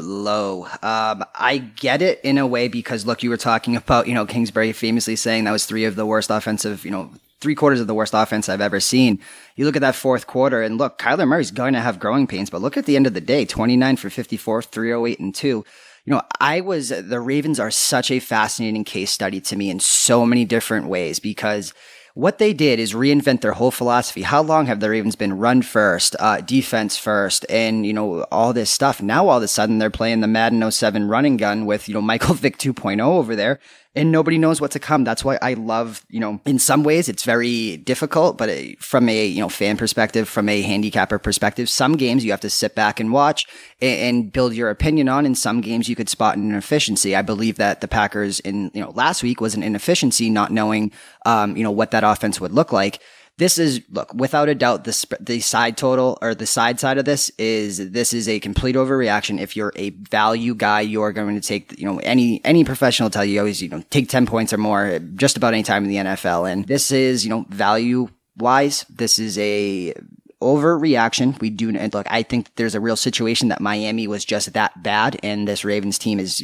low. Um, I get it in a way because look, you were talking about, you know, Kingsbury famously saying that was three of the worst offensive, you know, three quarters of the worst offense I've ever seen. You look at that fourth quarter and look, Kyler Murray's going to have growing pains, but look at the end of the day, 29 for 54, 308 and two. You know, I was, the Ravens are such a fascinating case study to me in so many different ways because what they did is reinvent their whole philosophy. How long have the Ravens been run first, uh, defense first, and, you know, all this stuff? Now all of a sudden they're playing the Madden 07 running gun with, you know, Michael Vick 2.0 over there and nobody knows what to come. That's why I love, you know, in some ways it's very difficult, but from a, you know, fan perspective, from a handicapper perspective, some games you have to sit back and watch and, build your opinion on. In some games you could spot an inefficiency. I believe that the Packers in, you know, last week was an inefficiency, not knowing, um, you know, what that offense would look like this is look without a doubt the sp- the side total or the side side of this is this is a complete overreaction. If you're a value guy, you're going to take you know any any professional tell you always you know take ten points or more just about any time in the NFL, and this is you know value wise. This is a overreaction. We do look. I think there's a real situation that Miami was just that bad, and this Ravens team is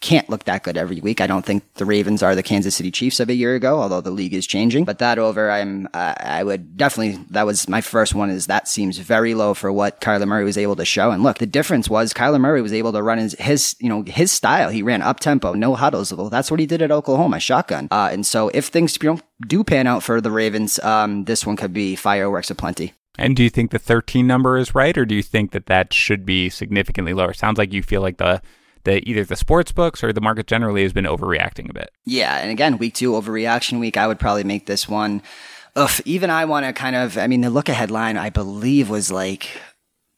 can't look that good every week. I don't think the Ravens are the Kansas City Chiefs of a year ago, although the league is changing. But that over, I'm uh, I would definitely that was my first one. Is that seems very low for what Kyler Murray was able to show. And look, the difference was Kyler Murray was able to run his, his you know his style. He ran up tempo, no huddles. Well, that's what he did at Oklahoma, shotgun. Uh, and so if things you know do pan out for the Ravens, um, this one could be fireworks aplenty. And do you think the 13 number is right, or do you think that that should be significantly lower? Sounds like you feel like the the either the sports books or the market generally has been overreacting a bit. Yeah, and again, week two overreaction week. I would probably make this one. Ugh, even I want to kind of. I mean, the look ahead line I believe was like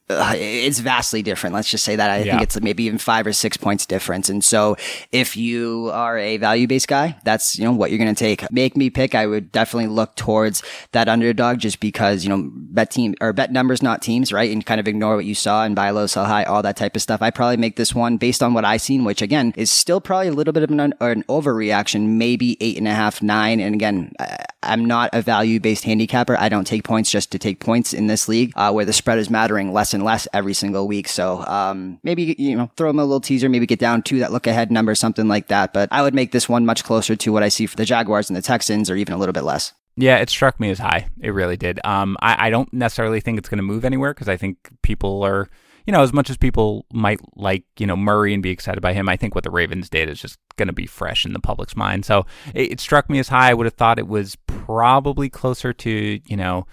uh, it's vastly different. Let's just say that. I yeah. think it's maybe even five or six points difference. And so if you are a value based guy, that's, you know, what you're going to take. Make me pick. I would definitely look towards that underdog just because, you know, bet team or bet numbers, not teams, right? And kind of ignore what you saw and buy low, sell high, all that type of stuff. I probably make this one based on what I seen, which again is still probably a little bit of an, an overreaction, maybe eight and a half, nine. And again, I'm not a value based handicapper. I don't take points just to take points in this league, uh, where the spread is mattering less and less every single week. So um, maybe you know throw them a little teaser, maybe get down to that look ahead number, something like that. But I would make this one much closer to what I see for the Jaguars and the Texans, or even a little bit less. Yeah, it struck me as high. It really did. Um, I, I don't necessarily think it's going to move anywhere because I think people are, you know, as much as people might like, you know, Murray and be excited by him, I think what the Ravens did is just going to be fresh in the public's mind. So it, it struck me as high. I would have thought it was probably closer to, you know,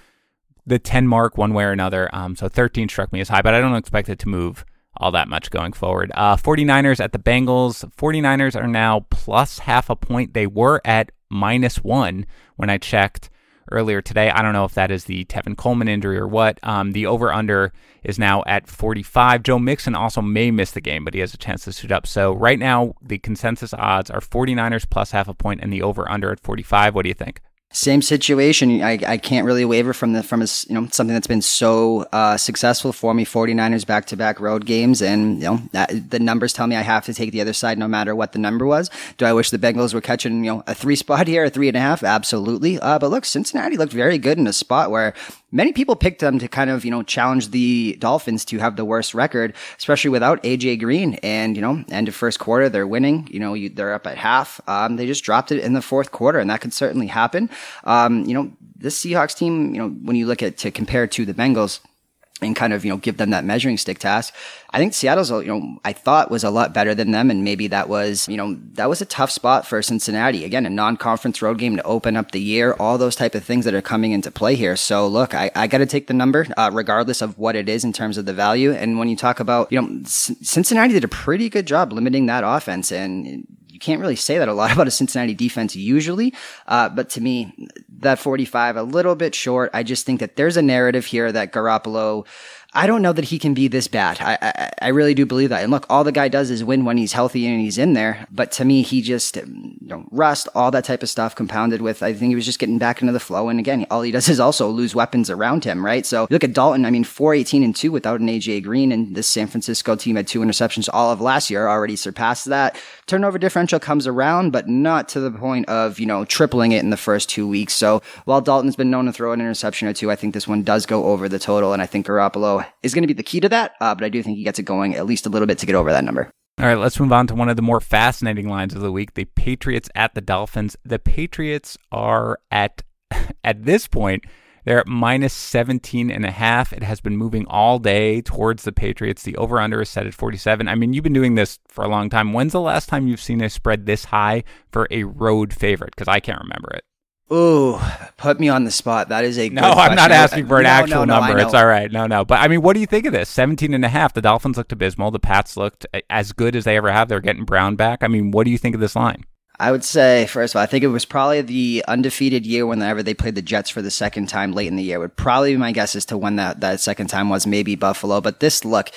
the 10 mark one way or another. Um, so 13 struck me as high, but I don't expect it to move all that much going forward. Uh, 49ers at the Bengals. 49ers are now plus half a point. They were at minus one when I checked earlier today. I don't know if that is the Tevin Coleman injury or what. Um, the over under is now at 45. Joe Mixon also may miss the game, but he has a chance to suit up. So right now, the consensus odds are 49ers plus half a point and the over under at 45. What do you think? Same situation. I, I can't really waver from the from a, you know something that's been so uh, successful for me. 49ers back to back road games, and you know that, the numbers tell me I have to take the other side no matter what the number was. Do I wish the Bengals were catching you know a three spot here, a three and a half? Absolutely. Uh, but look, Cincinnati looked very good in a spot where many people picked them to kind of, you know, challenge the Dolphins to have the worst record, especially without AJ Green. And, you know, end of first quarter, they're winning. You know, you, they're up at half. Um, they just dropped it in the fourth quarter, and that could certainly happen. Um, you know, this Seahawks team, you know, when you look at to compare to the Bengals, and kind of, you know, give them that measuring stick task. I think Seattle's, you know, I thought was a lot better than them. And maybe that was, you know, that was a tough spot for Cincinnati. Again, a non-conference road game to open up the year, all those type of things that are coming into play here. So look, I, I got to take the number, uh, regardless of what it is in terms of the value. And when you talk about, you know, C- Cincinnati did a pretty good job limiting that offense and you can't really say that a lot about a Cincinnati defense usually. Uh, but to me, that 45, a little bit short. I just think that there's a narrative here that Garoppolo, I don't know that he can be this bad. I, I, I really do believe that. And look, all the guy does is win when he's healthy and he's in there. But to me, he just um, you know, rust, all that type of stuff, compounded with I think he was just getting back into the flow. And again, all he does is also lose weapons around him, right? So look at Dalton. I mean, four eighteen and two without an AJ Green, and this San Francisco team had two interceptions all of last year. Already surpassed that. Turnover differential comes around, but not to the point of you know tripling it in the first two weeks. So while Dalton's been known to throw an interception or two, I think this one does go over the total, and I think Garoppolo is going to be the key to that. Uh, but I do think he gets it going at least a little bit to get over that number. All right, let's move on to one of the more fascinating lines of the week: the Patriots at the Dolphins. The Patriots are at at this point they're at minus 17 and a half. It has been moving all day towards the Patriots. The over under is set at 47. I mean, you've been doing this for a long time. When's the last time you've seen a spread this high for a road favorite? Because I can't remember it. Ooh, put me on the spot. That is a no. I'm not asking for an no, actual no, no, number. It's all right. No, no. But I mean, what do you think of this? 17 and a half. The Dolphins looked abysmal. The Pats looked as good as they ever have. They're getting Brown back. I mean, what do you think of this line? I would say, first of all, I think it was probably the undefeated year whenever they played the Jets for the second time late in the year. Would probably be my guess as to when that, that second time was maybe Buffalo. But this look,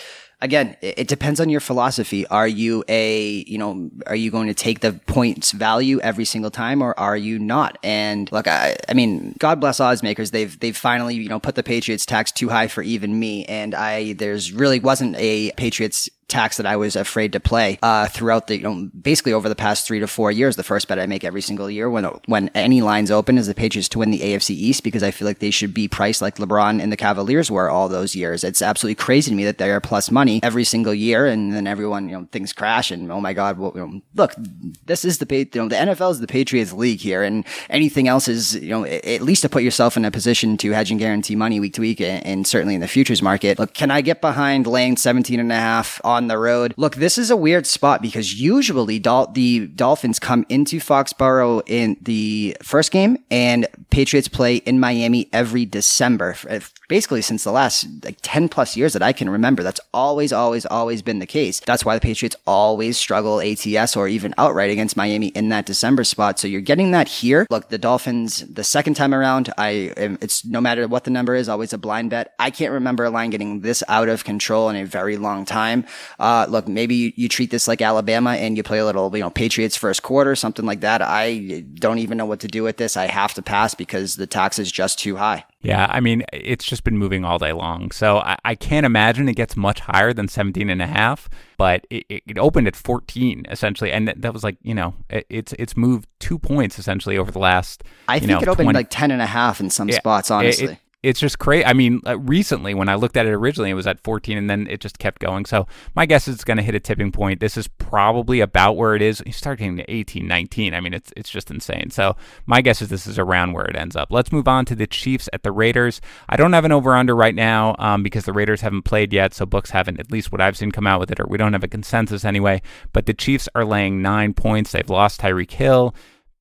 again, it depends on your philosophy. Are you a, you know, are you going to take the points value every single time or are you not? And look, I, I mean, God bless odds makers. They've, they've finally, you know, put the Patriots tax too high for even me. And I, there's really wasn't a Patriots tax that I was afraid to play uh, throughout the you know basically over the past three to four years. The first bet I make every single year when when any lines open is the Patriots to win the AFC East because I feel like they should be priced like LeBron and the Cavaliers were all those years. It's absolutely crazy to me that they are plus money every single year, and then everyone you know things crash and oh my god, well, you know, look, this is the you know the NFL is the Patriots league here, and anything else is you know at least to put yourself in a position to hedge and guarantee money week to week, and, certainly in the futures market. Look, can I get behind laying 17 and a half the road. Look, this is a weird spot because usually Dol- the Dolphins come into Foxborough in the first game and Patriots play in Miami every December. Uh, basically, since the last like 10 plus years that I can remember, that's always, always, always been the case. That's why the Patriots always struggle ATS or even outright against Miami in that December spot. So you're getting that here. Look, the Dolphins, the second time around, I, am, it's no matter what the number is, always a blind bet. I can't remember a line getting this out of control in a very long time. Uh, look, maybe you, you treat this like Alabama and you play a little, you know, Patriots first quarter, something like that. I don't even know what to do with this. I have to pass because the tax is just too high. Yeah, I mean, it's just been moving all day long. So I, I, can't imagine it gets much higher than 17 and a half, but it, it opened at 14 essentially. And that, that was like, you know, it, it's it's moved two points essentially over the last. I think know, it opened 20... like 10 and a half in some yeah, spots, honestly. It, it's just crazy. I mean, uh, recently when I looked at it originally, it was at 14, and then it just kept going. So my guess is it's going to hit a tipping point. This is probably about where it is. You start getting to 18, 19. I mean, it's it's just insane. So my guess is this is around where it ends up. Let's move on to the Chiefs at the Raiders. I don't have an over under right now um, because the Raiders haven't played yet, so books haven't, at least what I've seen, come out with it, or we don't have a consensus anyway. But the Chiefs are laying nine points. They've lost Tyreek Hill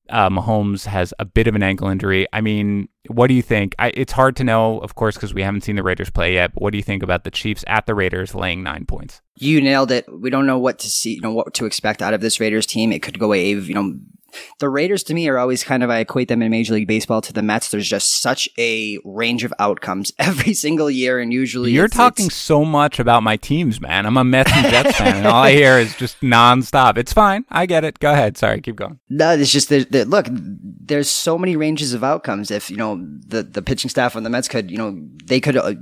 uh, Mahomes has a bit of an ankle injury. I mean, what do you think? I, it's hard to know, of course, because we haven't seen the Raiders play yet. But what do you think about the Chiefs at the Raiders laying nine points? You nailed it. We don't know what to see, you know, what to expect out of this Raiders team. It could go a, you know, the Raiders to me are always kind of I equate them in Major League Baseball to the Mets. There's just such a range of outcomes every single year, and usually you're it's, talking it's, so much about my teams, man. I'm a Mets and Jets fan, and all I hear is just nonstop. It's fine, I get it. Go ahead. Sorry, keep going. No, it's just that look. There's so many ranges of outcomes. If you know the the pitching staff on the Mets could, you know, they could uh,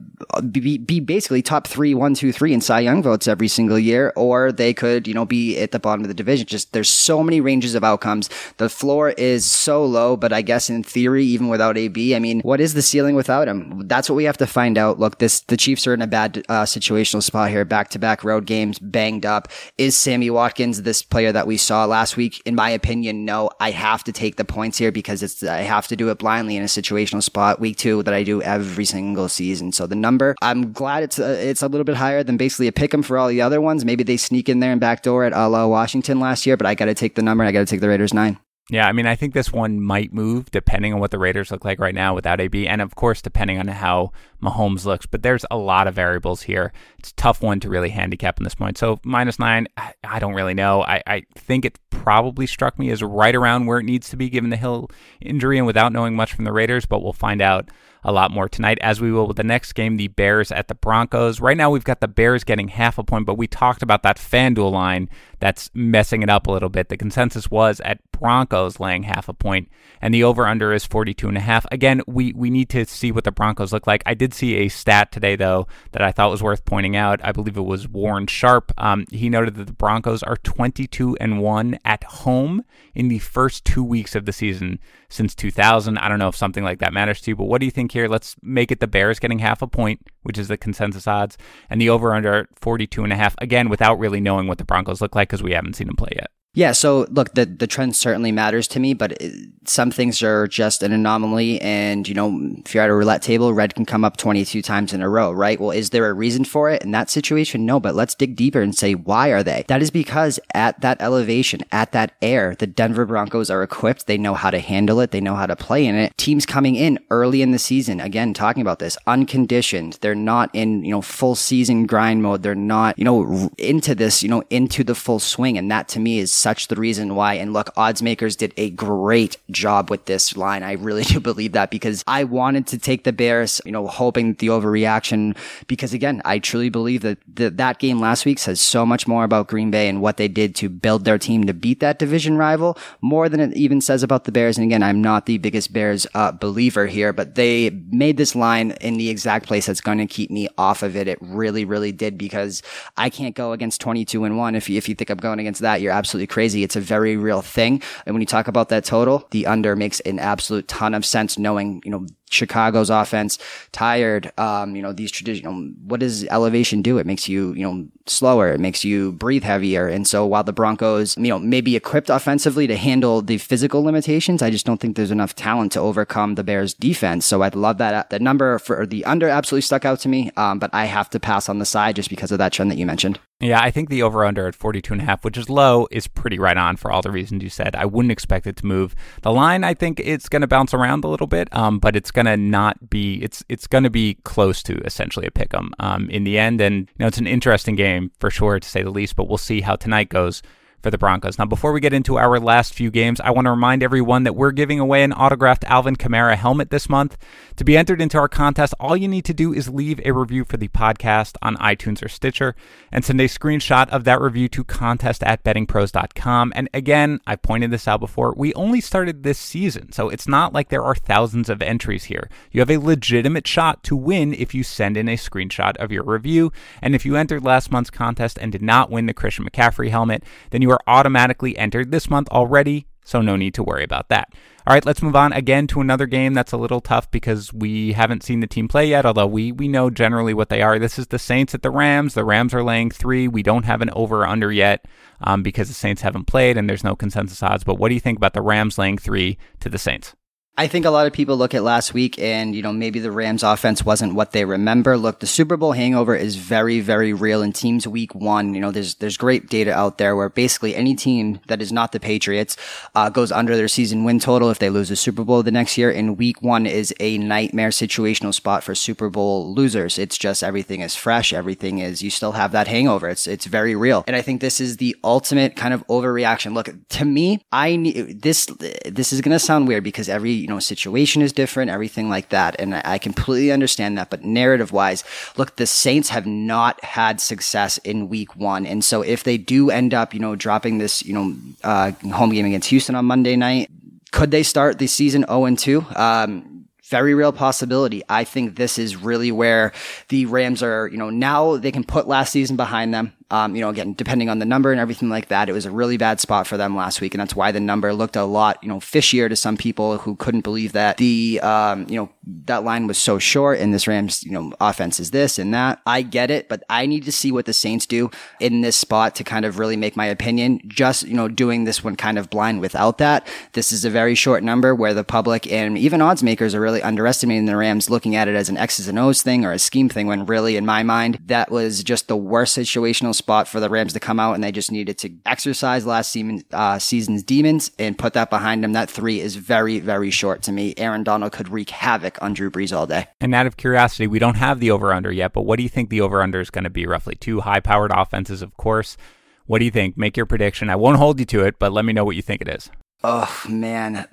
be, be basically top three, one, two, three in Cy Young votes every single year, or they could, you know, be at the bottom of the division. Just there's so many ranges of outcomes The floor is so low, but I guess in theory, even without AB, I mean, what is the ceiling without him? That's what we have to find out. Look, this the Chiefs are in a bad uh, situational spot here. Back to back road games, banged up. Is Sammy Watkins this player that we saw last week? In my opinion, no. I have to take the points here because it's I have to do it blindly in a situational spot week two that I do every single season. So the number, I'm glad it's a, it's a little bit higher than basically a pick 'em for all the other ones. Maybe they sneak in there and backdoor at a la Washington last year, but I got to take the number. I got to take the Raiders nine. Yeah, I mean, I think this one might move depending on what the Raiders look like right now without AB, and of course, depending on how Mahomes looks. But there's a lot of variables here. It's a tough one to really handicap at this point. So, minus nine, I don't really know. I, I think it probably struck me as right around where it needs to be given the Hill injury and without knowing much from the Raiders, but we'll find out a lot more tonight, as we will with the next game, the Bears at the Broncos. Right now, we've got the Bears getting half a point, but we talked about that FanDuel line that's messing it up a little bit. The consensus was at Broncos laying half a point, and the over under is 42 and a half. Again, we, we need to see what the Broncos look like. I did see a stat today, though, that I thought was worth pointing out. I believe it was Warren Sharp. Um, he noted that the Broncos are 22 and 1 at home in the first two weeks of the season since 2000. I don't know if something like that matters to you, but what do you think here? Let's make it the Bears getting half a point, which is the consensus odds, and the over under 42 and a half, again, without really knowing what the Broncos look like because we haven't seen them play yet. Yeah, so look, the the trend certainly matters to me, but it, some things are just an anomaly. And you know, if you're at a roulette table, red can come up 22 times in a row, right? Well, is there a reason for it in that situation? No, but let's dig deeper and say why are they? That is because at that elevation, at that air, the Denver Broncos are equipped. They know how to handle it. They know how to play in it. Teams coming in early in the season, again, talking about this, unconditioned. They're not in you know full season grind mode. They're not you know into this you know into the full swing, and that to me is such the reason why. And look, odds makers did a great job with this line. I really do believe that because I wanted to take the Bears, you know, hoping the overreaction because again, I truly believe that the, that game last week says so much more about Green Bay and what they did to build their team to beat that division rival more than it even says about the Bears. And again, I'm not the biggest Bears uh, believer here, but they made this line in the exact place that's going to keep me off of it. It really, really did because I can't go against 22 and one. If you, if you think I'm going against that, you're absolutely crazy. It's a very real thing. And when you talk about that total, the under makes an absolute ton of sense knowing, you know, Chicago's offense tired. Um, you know, these traditional, what does elevation do? It makes you, you know, slower. It makes you breathe heavier. And so while the Broncos, you know, may be equipped offensively to handle the physical limitations, I just don't think there's enough talent to overcome the Bears defense. So I'd love that. The number for the under absolutely stuck out to me. Um, but I have to pass on the side just because of that trend that you mentioned. Yeah, I think the over under at 42 and a half, which is low, is pretty right on for all the reasons you said. I wouldn't expect it to move. The line, I think it's going to bounce around a little bit, um, but it's going to not be, it's it's going to be close to essentially a pick 'em um, in the end. And, you know, it's an interesting game for sure, to say the least, but we'll see how tonight goes for the Broncos. Now, before we get into our last few games, I want to remind everyone that we're giving away an autographed Alvin Kamara helmet this month. To be entered into our contest, all you need to do is leave a review for the podcast on iTunes or Stitcher and send a screenshot of that review to contest at bettingpros.com. And again, I pointed this out before, we only started this season, so it's not like there are thousands of entries here. You have a legitimate shot to win if you send in a screenshot of your review. And if you entered last month's contest and did not win the Christian McCaffrey helmet, then you automatically entered this month already, so no need to worry about that. All right, let's move on again to another game that's a little tough because we haven't seen the team play yet, although we, we know generally what they are. This is the Saints at the Rams. The Rams are laying three. We don't have an over or under yet um, because the Saints haven't played and there's no consensus odds. But what do you think about the Rams laying three to the Saints? I think a lot of people look at last week and, you know, maybe the Rams offense wasn't what they remember. Look, the Super Bowl hangover is very, very real in teams week one. You know, there's, there's great data out there where basically any team that is not the Patriots, uh, goes under their season win total if they lose the Super Bowl the next year. And week one is a nightmare situational spot for Super Bowl losers. It's just everything is fresh. Everything is, you still have that hangover. It's, it's very real. And I think this is the ultimate kind of overreaction. Look, to me, I need this, this is going to sound weird because every, you know, situation is different, everything like that. And I completely understand that. But narrative wise, look, the Saints have not had success in week one. And so if they do end up, you know, dropping this, you know, uh, home game against Houston on Monday night, could they start the season 0 and 2? Um, very real possibility. I think this is really where the Rams are, you know, now they can put last season behind them. Um, you know, again, depending on the number and everything like that, it was a really bad spot for them last week. And that's why the number looked a lot, you know, fishier to some people who couldn't believe that the, um, you know, that line was so short and this Rams, you know, offense is this and that. I get it, but I need to see what the Saints do in this spot to kind of really make my opinion. Just, you know, doing this one kind of blind without that. This is a very short number where the public and even odds makers are really underestimating the Rams, looking at it as an X's and O's thing or a scheme thing when really, in my mind, that was just the worst situational spot for the Rams to come out and they just needed to exercise last season, uh, season's demons and put that behind them. That three is very, very short to me. Aaron Donald could wreak havoc on Drew Brees all day. And out of curiosity, we don't have the over under yet, but what do you think the over under is going to be roughly? Two high powered offenses, of course. What do you think? Make your prediction. I won't hold you to it, but let me know what you think it is. Oh, man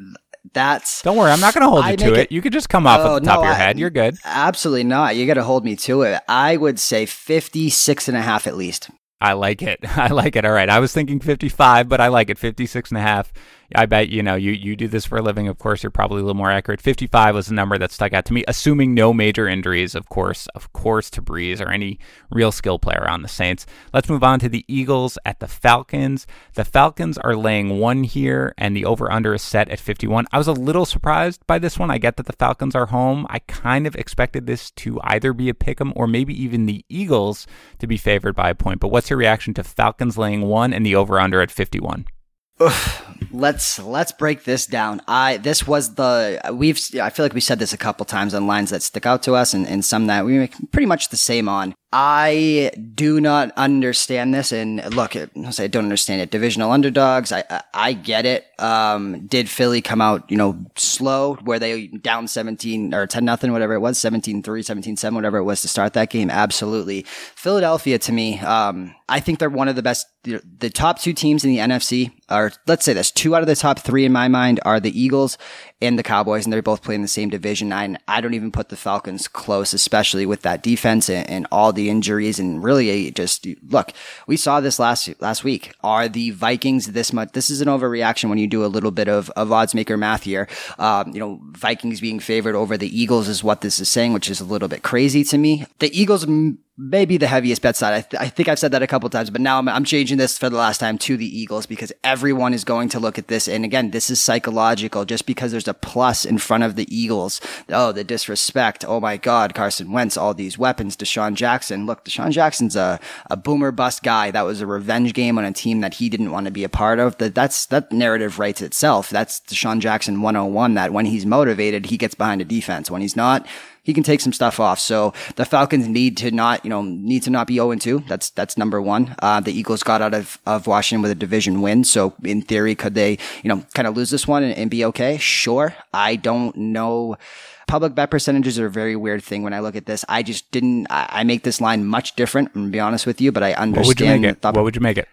that's don't worry i'm not going to hold you to it, it, you could just come off oh, at the top no, of your I, head you're good absolutely not you got to hold me to it i would say 56 and a half at least i like it. I like it. All right. I was thinking 55 but i like it. 56 and a half I bet you know you you do this for a living. Of course, you're probably a little more accurate. 55 was the number that stuck out to me, assuming no major injuries. Of course, of course, to Brees or any real skill player on the Saints. Let's move on to the Eagles at the Falcons. The Falcons are laying one here, and the over under is set at 51. I was a little surprised by this one. I get that the Falcons are home. I kind of expected this to either be a pick 'em or maybe even the Eagles to be favored by a point. But what's your reaction to Falcons laying one and the over under at 51? Let's let's break this down. I this was the we've I feel like we said this a couple times on lines that stick out to us and, and some that we make pretty much the same on. I do not understand this. And look, I don't understand it. Divisional underdogs. I, I, I get it. Um, did Philly come out, you know, slow where they down 17 or 10 nothing, whatever it was, 17 3, 17 7, whatever it was to start that game? Absolutely. Philadelphia to me, um, I think they're one of the best, the top two teams in the NFC are, let's say this, two out of the top three in my mind are the Eagles and the Cowboys, and they're both playing the same division. And I don't even put the Falcons close, especially with that defense and, and all the injuries. And really, just look, we saw this last last week. Are the Vikings this much? This is an overreaction when you do a little bit of, of odds maker math here. Um, you know, Vikings being favored over the Eagles is what this is saying, which is a little bit crazy to me. The Eagles maybe the heaviest bet side. I, th- I, think I've said that a couple times, but now I'm, I'm, changing this for the last time to the Eagles because everyone is going to look at this. And again, this is psychological. Just because there's a plus in front of the Eagles, oh, the disrespect. Oh my God, Carson Wentz, all these weapons. DeSean Jackson. Look, DeSean Jackson's a, a boomer bust guy. That was a revenge game on a team that he didn't want to be a part of. That that's that narrative writes itself. That's DeSean Jackson 101. That when he's motivated, he gets behind a defense. When he's not, he can take some stuff off. So the Falcons need to not, you know, need to not be 0 2. That's, that's number one. Uh, the Eagles got out of, of Washington with a division win. So in theory, could they, you know, kind of lose this one and, and be okay? Sure. I don't know public bet percentages are a very weird thing when I look at this. I just didn't, I, I make this line much different, I'm to be honest with you, but I understand. What would you make it? what would you make it?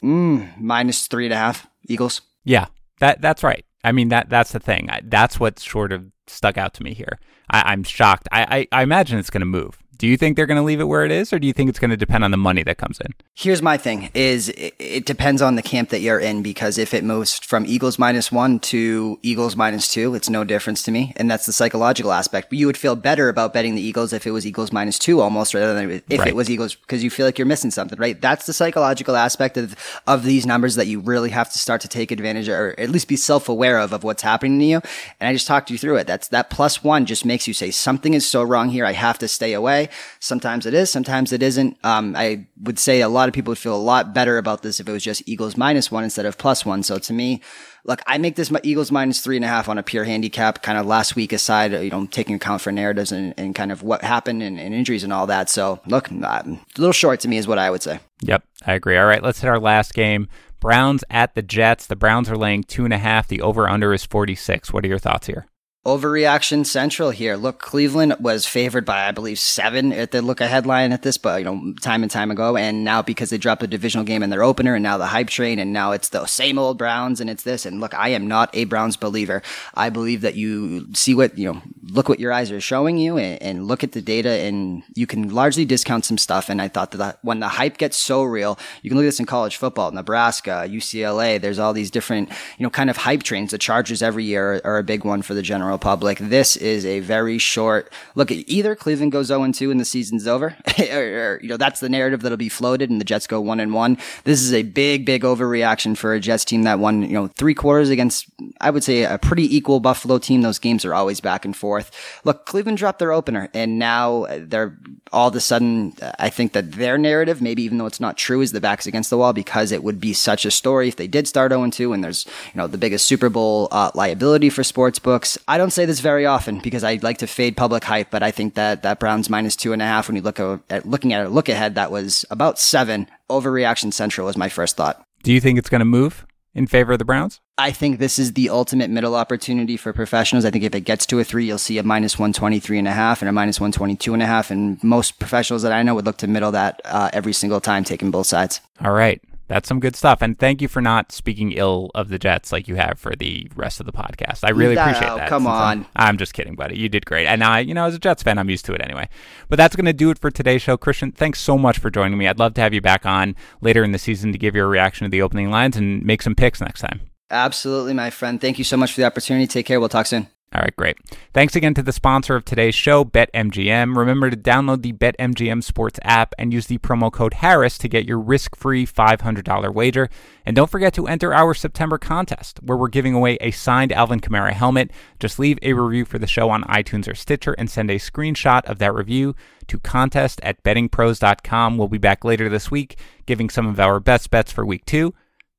Mm, minus three and a half Eagles. Yeah, that, that's right. I mean, that, that's the thing. That's what sort of stuck out to me here. I, am shocked. I, I, I imagine it's going to move. Do you think they're going to leave it where it is, or do you think it's going to depend on the money that comes in? Here's my thing: is it, depends on the camp that you're in because if it moves from Eagles minus one to Eagles minus two, it's no difference to me, and that's the psychological aspect. But you would feel better about betting the Eagles if it was Eagles minus two, almost rather than if right. it was Eagles because you feel like you're missing something, right? That's the psychological aspect of of these numbers that you really have to start to take advantage of, or at least be self aware of of what's happening to you. And I just talked you through it. That's that plus one just makes you say something is so wrong here. I have to stay away. Sometimes it is, sometimes it isn't. Um, I would say a lot of people would feel a lot better about this if it was just Eagles minus one instead of plus one. So to me, look, I make this Eagles minus three and a half on a pure handicap, kind of last week aside, you know, taking account for narratives and, and kind of what happened and, and, injuries and all that. So look, um, a little short to me is what I would say. Yep, I agree. All right, let's hit our last game. Browns at the Jets. The Browns are laying two and a half. The over under is 46. What are your thoughts here? Overreaction central here. Look, Cleveland was favored by, I believe, seven at the look ahead line at this, but you know, time and time ago. And now because they dropped a divisional game in their opener and now the hype train and now it's the same old Browns and it's this. And look, I am not a Browns believer. I believe that you see what, you know, look what your eyes are showing you and, and, look at the data and you can largely discount some stuff. And I thought that when the hype gets so real, you can look at this in college football, Nebraska, UCLA, there's all these different, you know, kind of hype trains. The Chargers every year are, are a big one for the general public. This is a very short look. Either Cleveland goes 0 2 and the season's over, or, or, you know, that's the narrative that'll be floated and the Jets go 1 and 1. This is a big, big overreaction for a Jets team that won, you know, three quarters against, I would say, a pretty equal Buffalo team. Those games are always back and forth. Look, Cleveland dropped their opener and now they're all of a sudden, I think that their narrative, maybe even though it's not true, is the backs against the wall because it would be such a story if they did start 0 2 and there's, you know, the biggest Super Bowl uh, liability for sports books. I don't say this very often because I like to fade public hype, but I think that that Browns minus two and a half, when you look at looking at a look ahead, that was about seven. Overreaction central was my first thought. Do you think it's going to move? in favor of the Browns? I think this is the ultimate middle opportunity for professionals. I think if it gets to a three, you'll see a minus 123 and a half and a minus 122 and a half. And most professionals that I know would look to middle that uh, every single time, taking both sides. All right that's some good stuff. And thank you for not speaking ill of the Jets like you have for the rest of the podcast. I really appreciate that. Come on. I'm, I'm, just kidding, buddy. You did great. And I, you know, as a Jets fan, I'm used to it anyway. But that's going to do it for today's show. Christian, thanks so much for joining me. I'd love to have you back on later in the season to give your reaction to the opening lines and make some picks next time. Absolutely, my friend. Thank you so much for the opportunity. Take care. We'll talk soon. All right, great. Thanks again to the sponsor of today's show, BetMGM. Remember to download the BetMGM Sports app and use the promo code Harris to get your risk-free $500 wager. And don't forget to enter our September contest, where we're giving away a signed Alvin Kamara helmet. Just leave a review for the show on iTunes or Stitcher and send a screenshot of that review to contest at bettingpros.com. We'll be back later this week giving some of our best bets for week two.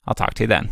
I'll talk to you then.